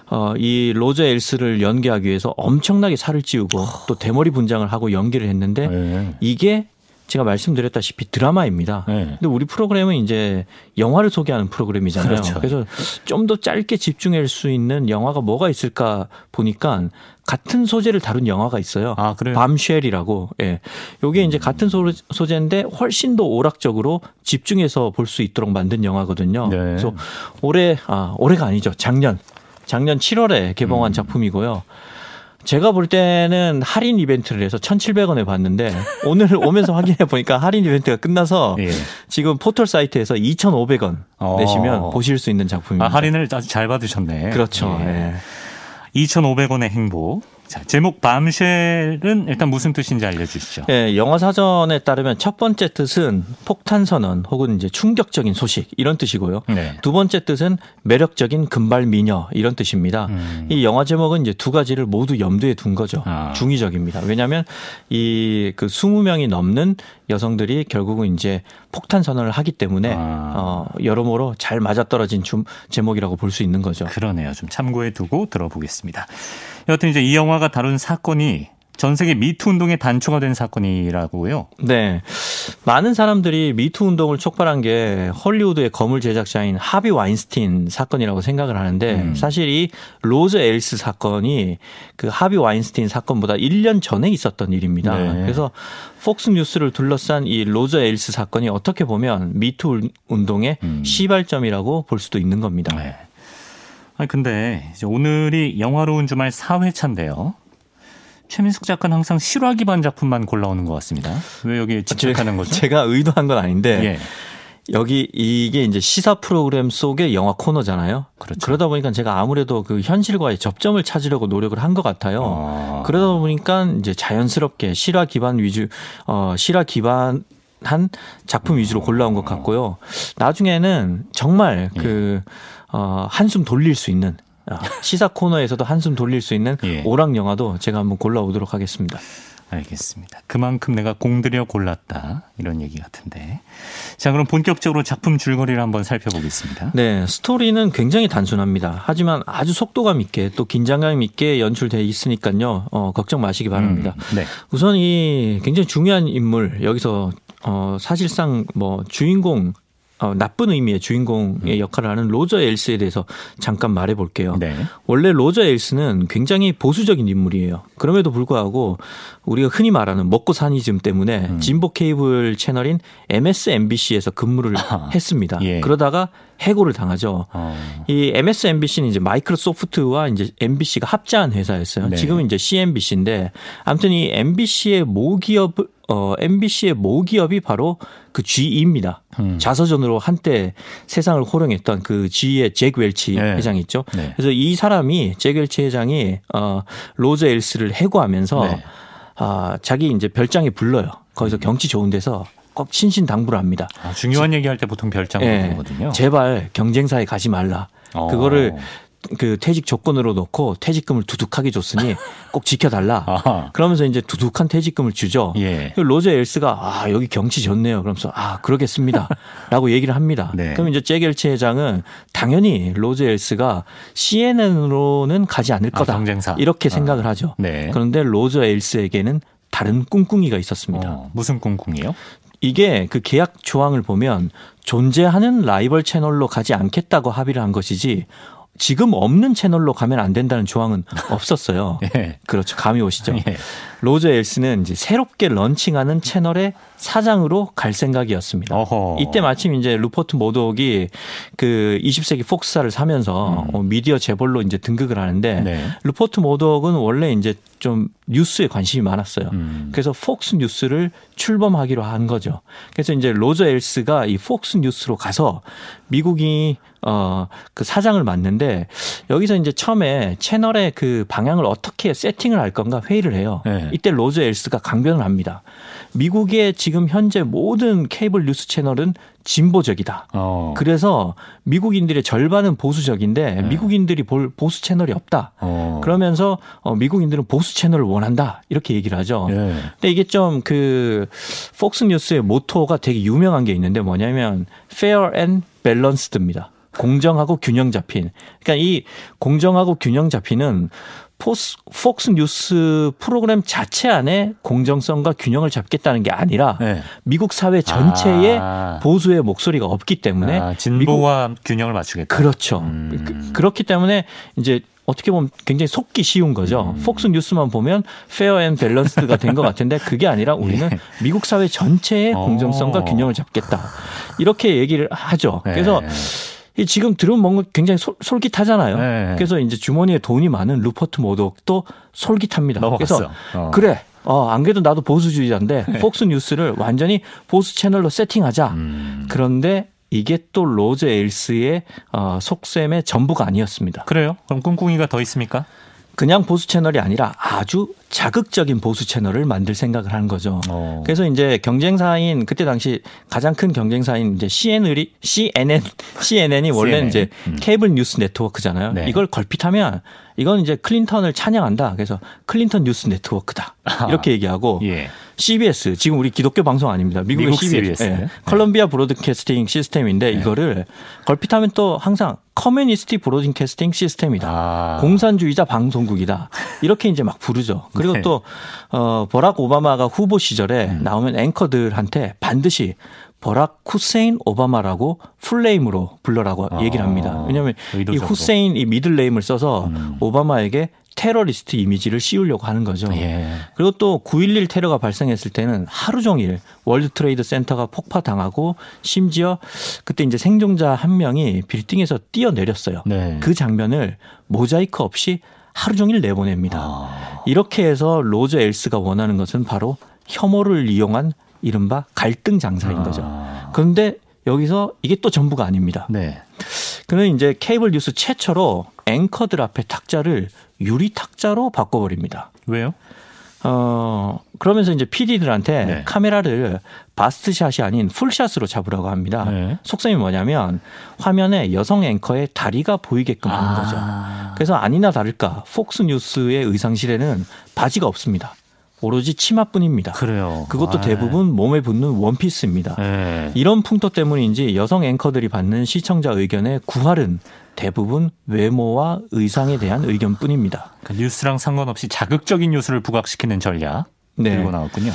S5: 어, 이 로저 에일스를 연기하기 위해서 엄청나게 살을 찌우고 또 대머리 분장을 하고 연기를 했는데 네. 이게 제가 말씀드렸다시피 드라마입니다. 네. 근데 우리 프로그램은 이제 영화를 소개하는 프로그램이잖아요. 그렇죠. 그래서 좀 더 짧게 집중할 수 있는 영화가 뭐가 있을까 보니까 같은 소재를 다룬 영화가 있어요. 아, 그래요? 밤쉘이라고. 예. 요게 이제 같은 소, 소재인데 훨씬 더 오락적으로 집중해서 볼 수 있도록 만든 영화거든요. 네. 그래서 올해 아, 올해가 아니죠. 작년 작년 7월에 개봉한 음. 작품이고요. 제가 볼 때는 할인 이벤트를 해서 1,700원에 봤는데 오늘 오면서 확인해 보니까 할인 이벤트가 끝나서 예. 지금 포털 사이트에서 2,500원 어. 내시면 보실 수 있는 작품입니다.
S2: 아, 할인을 아주 잘 받으셨네.
S5: 그렇죠. 예. 예.
S2: 2,500원의 행복. 자, 제목 밤쉘은 일단 무슨 뜻인지 알려주시죠.
S5: 네, 영어 사전에 따르면 첫 번째 뜻은 폭탄 선언 혹은 이제 충격적인 소식 이런 뜻이고요. 네. 두 번째 뜻은 매력적인 금발 미녀 이런 뜻입니다. 음. 이 영화 제목은 이제 두 가지를 모두 염두에 둔 거죠. 아. 중의적입니다. 왜냐하면 이 그 20명이 넘는 여성들이 결국은 이제 폭탄 선언을 하기 때문에 아. 어, 여러모로 잘 맞아떨어진 좀 제목이라고 볼 수 있는 거죠.
S2: 그러네요. 좀 참고해 두고 들어보겠습니다. 여하튼 이제 이 영화가 다룬 사건이 전 세계 미투 운동의 단초가 된 사건이라고요.
S5: 네. 많은 사람들이 미투 운동을 촉발한 게 헐리우드의 거물 제작자인 하비 와인스틴 사건이라고 생각을 하는데 음. 사실 이 로저 에일스 사건이 그 하비 와인스틴 사건보다 1년 전에 있었던 일입니다. 네. 그래서 폭스 뉴스를 둘러싼 이 로저 에일스 사건이 어떻게 보면 미투 운동의 음. 시발점이라고 볼 수도 있는 겁니다. 네.
S2: 아니 근데 오늘이 영화로운 주말 4회차인데요. 최민숙 작가는 항상 실화 기반 작품만 골라오는 것 같습니다. 왜 여기 집착하는 거죠?
S5: 제가 의도한 건 아닌데 예. 여기 이게 이제 시사 프로그램 속의 영화 코너잖아요. 그렇죠. 그러다 보니까 제가 아무래도 그 현실과의 접점을 찾으려고 노력을 한 것 같아요. 아. 그러다 보니까 이제 자연스럽게 실화 기반 위주, 어, 실화 기반 한 작품 위주로 골라온 것 같고요. 나중에는 정말 그, 어, 한숨 돌릴 수 있는 어, 시사 코너에서도 한숨 돌릴 수 있는 예. 오락 영화도 제가 한번 골라오도록 하겠습니다.
S2: 알겠습니다. 그만큼 내가 공들여 골랐다 이런 얘기 같은데. 자 그럼 본격적으로 작품 줄거리를 한번 살펴보겠습니다.
S5: 네, 스토리는 굉장히 단순합니다. 하지만 아주 속도감 있게 또 긴장감 있게 연출돼 있으니까요. 어, 걱정 마시기 바랍니다. 음, 네. 우선 이 굉장히 중요한 인물 여기서 어, 사실상 뭐 주인공 어, 나쁜 의미의 주인공의 음. 역할을 하는 로저 엘스에 대해서 잠깐 말해 볼게요. 네. 원래 로저 엘스는 굉장히 보수적인 인물이에요. 그럼에도 불구하고 우리가 흔히 말하는 먹고 사니즘 때문에 음. 진보 케이블 채널인 MSNBC에서 근무를 아, 했습니다. 예. 그러다가 해고를 당하죠. 어. 이 MSNBC는 이제 마이크로소프트와 이제 MBC가 합자한 회사였어요. 네. 지금은 이제 CNBC인데 아무튼 이 MBC의 모기업 어, MBC의 모기업이 바로 그 GE입니다. 음. 자서전으로 한때 세상을 호령했던 그 GE의 잭 웰치 네. 회장 있죠. 네. 그래서 이 사람이 잭 웰치 회장이 어, 로저 엘스를 해고하면서 네. 아, 자기 이제 별장에 불러요. 거기서 음. 경치 좋은 데서 꼭 신신당부를 합니다.
S2: 아, 중요한 얘기할 때 보통 별장을 네. 부르거든요.
S5: 제발 경쟁사에 가지 말라. 어. 그거를 그 퇴직 조건으로 놓고 퇴직금을 두둑하게 줬으니 꼭 지켜달라. 아하. 그러면서 이제 두둑한 퇴직금을 주죠. 예. 로제 엘스가 아 여기 경치 좋네요. 그러면서 아 그러겠습니다.라고 얘기를 합니다. 네. 그럼 이제 잭엘치 회장은 당연히 로제 엘스가 CNN으로는 가지 않을 아, 거다. 아, 이렇게 생각을 아. 하죠. 네. 그런데 로저 엘스에게는 다른 꿍꿍이가 있었습니다. 어,
S2: 무슨 꿍꿍이요?
S5: 이게 그 계약 조항을 보면 존재하는 라이벌 채널로 가지 않겠다고 합의를 한 것이지 지금 없는 채널로 가면 안 된다는 조항은 없었어요. 예. 그렇죠. 감이 오시죠. 예. 로저 에일스는 이제 새롭게 런칭하는 채널의 사장으로 갈 생각이었습니다. 어허. 이때 마침 이제 루퍼트 머독이 그 20세기 폭스사를 사면서 음. 어, 미디어 재벌로 이제 등극을 하는데 네. 루퍼트 머독은 원래 이제 좀 뉴스에 관심이 많았어요. 음. 그래서 폭스 뉴스를 출범하기로 한 거죠. 그래서 이제 로저 에일스가 이 폭스 뉴스로 가서 미국이 어, 그 사장을 맡는데 여기서 이제 처음에 채널의 그 방향을 어떻게 세팅을 할 건가 회의를 해요. 네. 이때 로저 에일스가 강변을 합니다. 미국의 지금 현재 모든 케이블 뉴스 채널은 진보적이다. 어. 그래서 미국인들의 절반은 보수적인데 네. 미국인들이 볼 보수 채널이 없다. 어. 그러면서 어, 미국인들은 보수 채널을 원한다. 이렇게 얘기를 하죠. 네. 근데 이게 좀 그 폭스 뉴스의 모토가 되게 유명한 게 있는데 뭐냐면 fair and balance드입니다. 공정하고 균형 잡힌. 그러니까 이 공정하고 균형 잡힌은 포스, 폭스 뉴스 프로그램 자체 안에 공정성과 균형을 잡겠다는 게 아니라 네. 미국 사회 전체에 아. 보수의 목소리가 없기 때문에 아,
S2: 진보와 미국, 균형을 맞추겠다.
S5: 그렇죠. 음. 그, 렇기 때문에 이제 어떻게 보면 굉장히 속기 쉬운 거죠. 음. 폭스 뉴스만 보면 fair and balance가 된 것 같은데 그게 아니라 우리는 예. 미국 사회 전체의 어. 공정성과 균형을 잡겠다. 이렇게 얘기를 하죠. 네. 그래서 지금 들으면 뭔가 굉장히 솔, 솔깃하잖아요. 네. 그래서 이제 주머니에 돈이 많은 루퍼트 머독도 솔깃합니다.
S2: 넘어갔어.
S5: 그래서 어. 그래. 어, 안 그래도 나도 보수주의자인데 네. 폭스 뉴스를 완전히 보수 채널로 세팅하자. 음. 그런데 이게 또 로저 에일스의 어, 속셈의 전부가 아니었습니다.
S2: 그래요? 그럼 꿍꿍이가 더 있습니까?
S5: 그냥 보수 채널이 아니라 아주 자극적인 보수 채널을 만들 생각을 한 거죠. 어. 그래서 이제 경쟁사인 그때 당시 가장 큰 경쟁사인 이제 CNN이 CNN CNN이 원래 CNN. 이제 음. Cable News Network잖아요. 네. 이걸 걸핏하면 이건 이제 클린턴을 찬양한다. 그래서 Clinton News Network다. 이렇게 얘기하고 예. CBS 지금 우리 기독교 방송 아닙니다. 미국의 미국 CBS, CBS. 네. 네. Columbia Broadcasting System인데 네. 이거를 걸핏하면 또 항상 Communist Broadcasting System이다. 아. 공산주의자 방송국이다. 이렇게 이제 막 부르죠. 그리고 네. 또 어, 버락 오바마가 후보 시절에 음. 나오면 앵커들한테 반드시 버락 후세인 오바마라고 full name으로 불러라고 아, 얘기를 합니다. 왜냐하면 이 후세인 이 middle name을 써서 음. 오바마에게 테러리스트 이미지를 씌우려고 하는 거죠. 예. 그리고 또 9.11 테러가 발생했을 때는 하루 종일 월드 트레이드 센터가 폭파당하고 심지어 그때 이제 생존자 한 명이 빌딩에서 뛰어내렸어요. 네. 그 장면을 모자이크 없이 하루 종일 내보냅니다. 아. 이렇게 해서 로저 에일스가 원하는 것은 바로 혐오를 이용한 이른바 갈등 장사인 아. 거죠. 그런데 여기서 이게 또 전부가 아닙니다. 네. 그는 이제 케이블 뉴스 최초로 앵커들 앞에 탁자를 유리 탁자로 바꿔버립니다.
S2: 왜요?
S5: 어, 그러면서 이제 PD들한테 네. 카메라를 바스트샷이 아닌 풀샷으로 잡으라고 합니다. 네. 속셈이 뭐냐면 화면에 여성 앵커의 다리가 보이게끔 하는 아. 거죠. 그래서 아니나 다를까 폭스 뉴스의 의상실에는 바지가 없습니다. 오로지 치마뿐입니다.
S2: 그래요.
S5: 그것도 아. 대부분 몸에 붙는 원피스입니다. 네. 이런 풍토 때문인지 여성 앵커들이 받는 시청자 의견의 구할은 대부분 외모와 의상에 대한 의견뿐입니다.
S2: 그 뉴스랑 상관없이 자극적인 뉴스를 부각시키는 전략 네. 들고 나왔군요.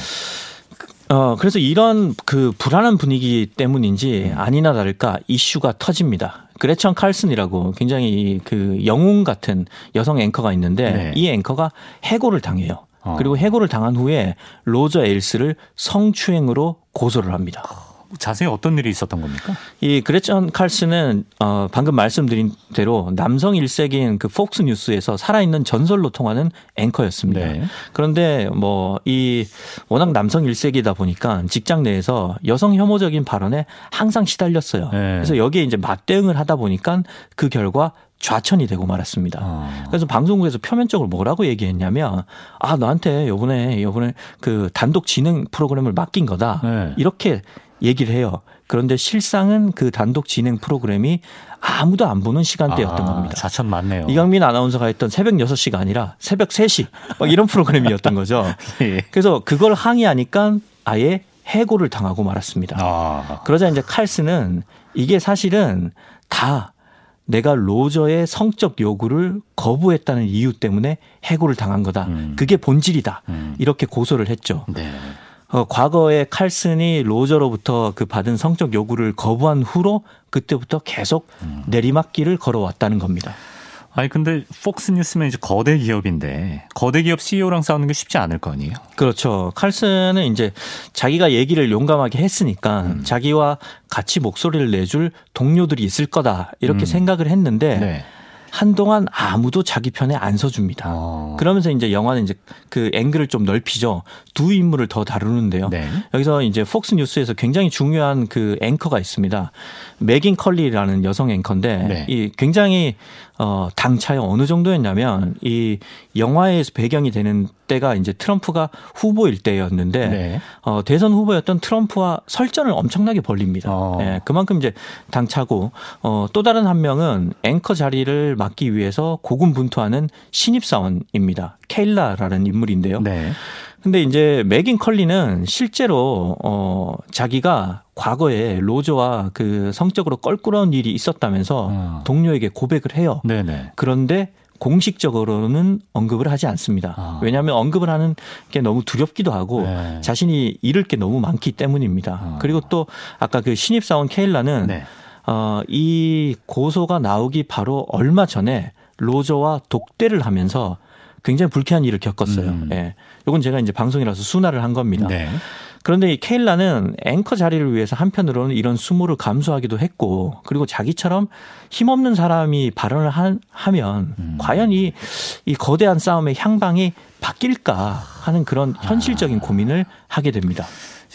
S5: 어, 그래서 이런 그 불안한 분위기 때문인지 음. 아니나 다를까 이슈가 터집니다. 그레천 칼슨이라고 굉장히 그 영웅 같은 여성 앵커가 있는데 네. 이 앵커가 해고를 당해요. 어. 그리고 해고를 당한 후에 로저 에일스를 성추행으로 고소를 합니다.
S2: 자세히 어떤 일이 있었던 겁니까?
S5: 이 그레천 칼슨은 어 방금 말씀드린 대로 남성 일색인 그 폭스 뉴스에서 살아있는 전설로 통하는 앵커였습니다. 네. 그런데 뭐 이 워낙 남성 일색이다 보니까 직장 내에서 여성 혐오적인 발언에 항상 시달렸어요. 네. 그래서 여기에 이제 맞대응을 하다 보니까 그 결과 좌천이 되고 말았습니다. 아. 그래서 방송국에서 표면적으로 뭐라고 얘기했냐면 아 너한테 요번에 요번에 그 단독 진행 프로그램을 맡긴 거다. 네. 이렇게 얘기를 해요. 그런데 실상은 그 단독 진행 프로그램이 아무도 안 보는 시간대였던 아, 겁니다.
S2: 자천 맞네요.
S5: 이강민 아나운서가 했던 새벽 6시가 아니라 새벽 3시 막 이런 프로그램이었던 거죠. 예. 그래서 그걸 항의하니까 아예 해고를 당하고 말았습니다. 아. 그러자 이제 칼스는 이게 사실은 다 내가 로저의 성적 요구를 거부했다는 이유 때문에 해고를 당한 거다. 음. 그게 본질이다. 음. 이렇게 고소를 했죠. 네. 어, 과거에 칼슨이 로저로부터 그 받은 성적 요구를 거부한 후로 그때부터 계속 음. 내리막길을 걸어왔다는 겁니다.
S2: 아니 근데 폭스 뉴스면 이제 거대 기업인데 거대 기업 CEO랑 싸우는 게 쉽지 않을 거 아니에요?
S5: 그렇죠. 칼슨은 이제 자기가 얘기를 용감하게 했으니까 음. 자기와 같이 목소리를 내줄 동료들이 있을 거다 이렇게 음. 생각을 했는데 네. 한동안 아무도 자기 편에 안 서줍니다. 어. 그러면서 이제 영화는 이제 그 앵글을 좀 넓히죠. 두 인물을 더 다루는데요. 네. 여기서 이제 폭스 뉴스에서 굉장히 중요한 그 앵커가 있습니다. 맥인 컬리라는 여성 앵커인데 네. 이 굉장히 어 당차요 어느 정도였냐면 이 영화에서 배경이 되는 때가 이제 트럼프가 후보일 때였는데 네. 어 대선 후보였던 트럼프와 설전을 엄청나게 벌립니다. 어. 예, 그만큼 이제 당차고 어 또 다른 한 명은 앵커 자리를 맡기 위해서 고군분투하는 신입 사원입니다. 케일라라는 인물인데요. 네. 근데 이제 맥인 컬리는 실제로 어 자기가 과거에 로저와 그 성적으로 껄끄러운 일이 있었다면서 어. 동료에게 고백을 해요. 네네. 그런데 공식적으로는 언급을 하지 않습니다. 아. 왜냐하면 언급을 하는 게 너무 두렵기도 하고 네. 자신이 잃을 게 너무 많기 때문입니다. 아. 그리고 또 아까 그 신입사원 케일라는 네. 어, 이 고소가 나오기 바로 얼마 전에 로저와 독대를 하면서 굉장히 불쾌한 일을 겪었어요. 음. 예. 요건 제가 이제 방송이라서 순화를 한 겁니다. 네. 그런데 이 케일라는 앵커 자리를 위해서 한편으로는 이런 수모를 감수하기도 했고 그리고 자기처럼 힘없는 사람이 발언을 하, 면 음. 과연 이, 이 거대한 싸움의 향방이 바뀔까 하는 그런 현실적인 아. 고민을 하게 됩니다.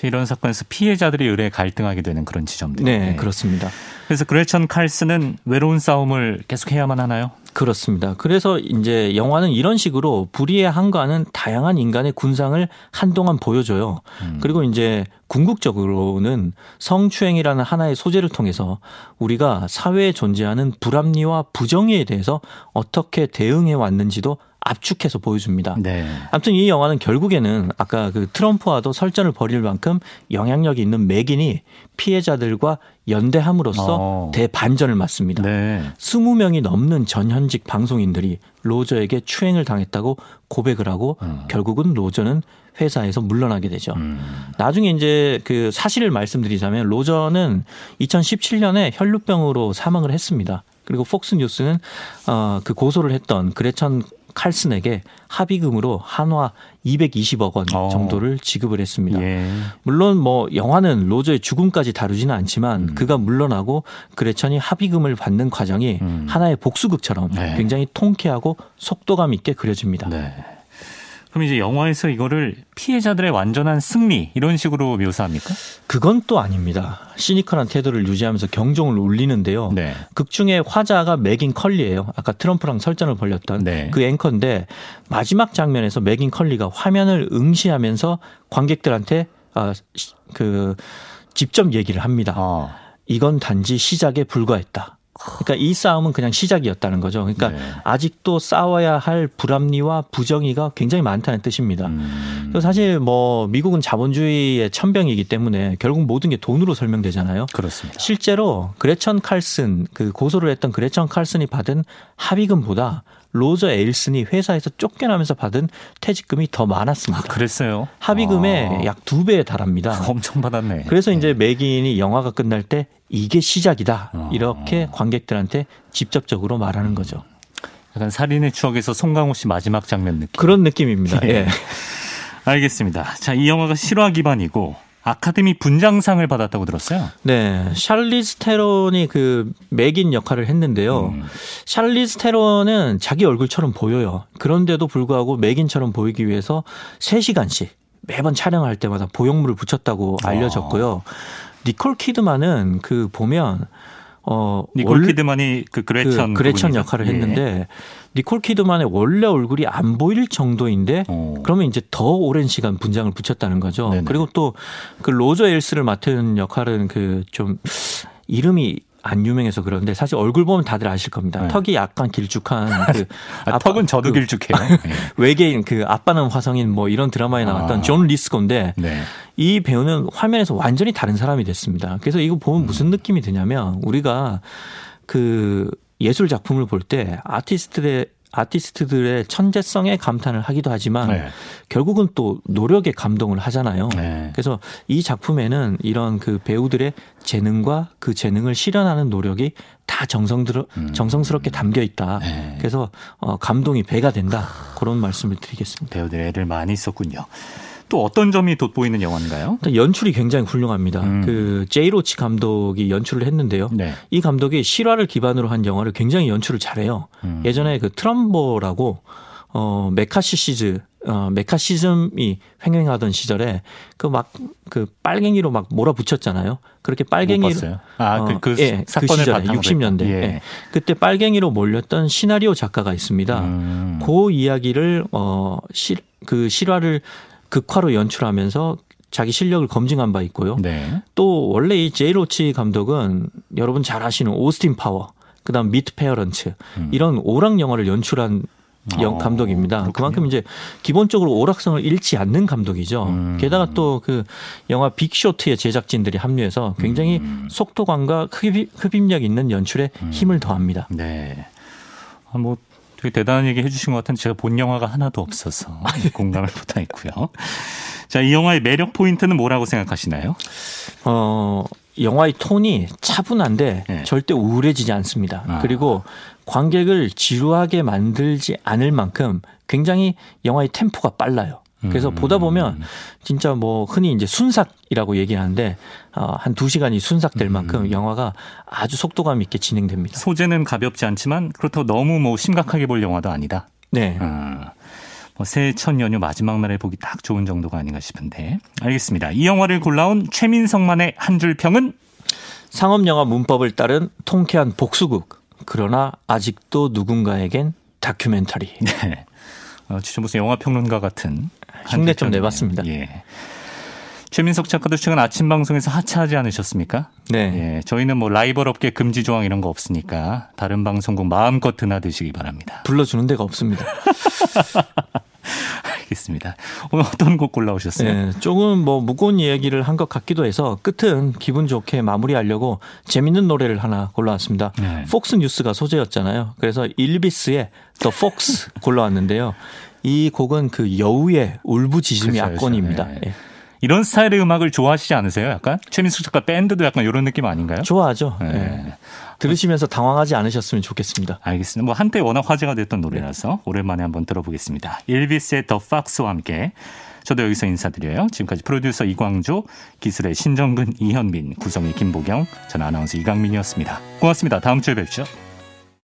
S2: 이런 사건에서 피해자들이 의뢰 갈등하게 되는 그런 지점들.
S5: 네, 네, 그렇습니다.
S2: 그래서 그레천 칼스는 외로운 싸움을 계속해야만 하나요?
S5: 그렇습니다. 그래서 이제 영화는 이런 식으로 불의에 한가하는 다양한 인간의 군상을 한동안 보여줘요. 음. 그리고 이제 궁극적으로는 성추행이라는 하나의 소재를 통해서 우리가 사회에 존재하는 불합리와 부정의에 대해서 어떻게 대응해 왔는지도 압축해서 보여줍니다. 네. 아무튼 이 영화는 결국에는 아까 그 트럼프와도 설전을 벌일 만큼 영향력이 있는 맥인이 피해자들과 연대함으로써 어. 대반전을 맞습니다. 네. 20명이 넘는 전현직 방송인들이 로저에게 추행을 당했다고 고백을 하고 음. 결국은 로저는 회사에서 물러나게 되죠. 음. 나중에 이제 그 사실을 말씀드리자면 로저는 2017년에 혈루병으로 사망을 했습니다. 그리고 폭스 뉴스는 어그 고소를 했던 그레천 칼슨에게 합의금으로 한화 220억 원 어. 정도를 지급을 했습니다. 예. 물론 뭐 영화는 로저의 죽음까지 다루지는 않지만 음. 그가 물러나고 그레천이 합의금을 받는 과정이 음. 하나의 복수극처럼 네. 굉장히 통쾌하고 속도감 있게 그려집니다. 네.
S2: 그럼 이제 영화에서 이거를 피해자들의 완전한 승리 이런 식으로 묘사합니까?
S5: 그건 또 아닙니다. 시니컬한 태도를 유지하면서 경종을 울리는데요. 네. 극 중에 화자가 맥인 컬리예요. 아까 트럼프랑 설전을 벌였던 네. 그 앵커인데 마지막 장면에서 맥인 컬리가 화면을 응시하면서 관객들한테 아, 그 직접 얘기를 합니다. 어. 이건 단지 시작에 불과했다. 그러니까 이 싸움은 그냥 시작이었다는 거죠. 그러니까 네. 아직도 싸워야 할 불합리와 부정의가 굉장히 많다는 뜻입니다. 음. 사실 뭐 미국은 자본주의의 천병이기 때문에 결국 모든 게 돈으로 설명되잖아요.
S2: 그렇습니다.
S5: 실제로 그레천 칼슨 그 고소를 했던 그레천 칼슨이 받은 합의금보다 로저 에일슨이 회사에서 쫓겨나면서 받은 퇴직금이 더 많았습니다.
S2: 아, 그랬어요?
S5: 합의금의 아. 약두 배에 달합니다.
S2: 엄청 받았네.
S5: 그래서 이제 네. 맥인이 영화가 끝날 때 이게 시작이다. 아. 이렇게 관객들한테 직접적으로 말하는 거죠.
S2: 약간 살인의 추억에서 송강호 씨 마지막 장면 느낌.
S5: 그런 느낌입니다. 예. 예.
S2: 알겠습니다. 자, 이 영화가 실화 기반이고 아카데미 분장상을 받았다고 들었어요.
S5: 네, 샬리스 테론이 그 맥인 역할을 했는데요. 음. 샬리스 테론은 자기 얼굴처럼 보여요. 그런데도 불구하고 맥인처럼 보이기 위해서 3시간씩 매번 촬영할 때마다 보형물을 붙였다고 알려졌고요. 아. 니콜 키드만은 그 보면
S2: 어 니콜 키드만이 그 그레천
S5: 그 그레천 역할을 예. 했는데 니콜 키드만의 원래 얼굴이 안 보일 정도인데 오. 어. 그러면 이제 더 오랜 시간 분장을 붙였다는 거죠. 네네. 그리고 또 그 로저 엘스를 맡은 역할은 그 좀 이름이 안 유명해서 그런데 사실 얼굴 보면 다들 아실 겁니다. 네. 턱이 약간 길쭉한 그
S2: 아, 턱은 저도 그 길쭉해요. 네.
S5: 외계인 그 아빠는 화성인 뭐 이런 드라마에 나왔던 아. 존 리스고인데 네. 이 배우는 화면에서 완전히 다른 사람이 됐습니다. 그래서 이거 보면 무슨 음. 느낌이 드냐면 우리가 그 예술 작품을 볼 때 아티스트의 아티스트들의 천재성에 감탄을 하기도 하지만 네. 결국은 또 노력에 감동을 하잖아요. 네. 그래서 이 작품에는 이런 그 배우들의 재능과 그 재능을 실현하는 노력이 다 정성들 음. 정성스럽게 담겨 있다. 네. 그래서 어 감동이 배가 된다. 그런 말씀을 드리겠습니다.
S2: 배우들 애를 많이 썼군요. 또 어떤 점이 돋보이는 영화인가요?
S5: 연출이 굉장히 훌륭합니다. 음. 그 제이로치 감독이 연출을 했는데요. 네. 이 감독이 실화를 기반으로 한 영화를 굉장히 연출을 잘해요. 음. 예전에 그 트럼보라고 어 메카시시즈 어 메카시즘이 횡행하던 시절에 그 막그 그 빨갱이로 막 몰아붙였잖아요. 그렇게 빨갱이로
S2: 아그 어, 그, 그, 예, 그 시절에
S5: 60년대 예. 예. 그때 빨갱이로 몰렸던 시나리오 작가가 있습니다. 음. 그 이야기를 어실그 실화를 극화로 연출하면서 자기 실력을 검증한 바 있고요. 네. 또 원래 이 제이 로치 감독은 여러분 잘 아시는 오스틴 파워, 그다음 미트 페어런츠 음. 이런 오락 영화를 연출한 영 어, 감독입니다. 그렇군요. 그만큼 이제 기본적으로 오락성을 잃지 않는 감독이죠. 음. 게다가 또 그 영화 빅쇼트의 제작진들이 합류해서 굉장히 음. 속도감과 흡입, 흡입력 있는 연출에 음. 힘을 더합니다.
S2: 네. 아, 뭐 되게 대단한 얘기 해주신 것 같은데 제가 본 영화가 하나도 없어서 공감을 못하겠고요. 자, 이 영화의 매력 포인트는 뭐라고 생각하시나요?
S5: 어, 영화의 톤이 차분한데 네. 절대 우울해지지 않습니다. 아. 그리고 관객을 지루하게 만들지 않을 만큼 굉장히 영화의 템포가 빨라요. 그래서 음. 보다 보면 진짜 뭐 흔히 이제 순삭이라고 얘기하는데 어, 한두 시간이 순삭될 음. 만큼 영화가 아주 속도감 있게 진행됩니다.
S2: 소재는 가볍지 않지만 그렇다고 너무 뭐 심각하게 볼 영화도 아니다.
S5: 네. 어.
S2: 뭐 새해 첫 연휴 마지막 날에 보기 딱 좋은 정도가 아닌가 싶은데 알겠습니다. 이 영화를 골라온 최민성만의 한 줄 평은
S5: 상업 영화 문법을 따른 통쾌한 복수극. 그러나 아직도 누군가에겐 다큐멘터리.
S2: 네. 어, 진짜 무슨 영화 평론가 같은
S5: 흉내 좀 내봤습니다.
S2: 예. 최민석 작가도 최근 아침 방송에서 하차하지 않으셨습니까?
S5: 네.
S2: 예, 저희는 뭐 라이벌 업계 금지 조항 이런 거 없으니까 다른 방송국 마음껏 드나드시기 바랍니다.
S5: 불러주는 데가 없습니다.
S2: 알겠습니다. 오늘 어떤 곡 골라오셨어요?
S5: 네, 조금 뭐 무거운 이야기를 한 것 같기도 해서 끝은 기분 좋게 마무리하려고 재밌는 노래를 하나 골라왔습니다. 네. 폭스 뉴스가 소재였잖아요. 그래서 일비스의 The Fox 골라왔는데요. 이 곡은 그 여우의 울부짖음이 그렇죠, 악권입니다. 그렇죠. 네.
S2: 이런 스타일의 음악을 좋아하시지 않으세요? 약간 최민수 작가 밴드도 약간 이런 느낌 아닌가요?
S5: 좋아하죠. 네. 네. 들으시면서 당황하지 않으셨으면 좋겠습니다.
S2: 알겠습니다. 뭐 한때 워낙 화제가 됐던 노래라서 네. 오랜만에 한번 들어보겠습니다. 일비스의 더 팍스와 함께 저도 여기서 인사드려요. 지금까지 프로듀서 이광조, 기술의 신정근, 이현민, 구성의 김보경, 전 아나운서 이강민이었습니다. 고맙습니다. 다음 주에 뵙죠.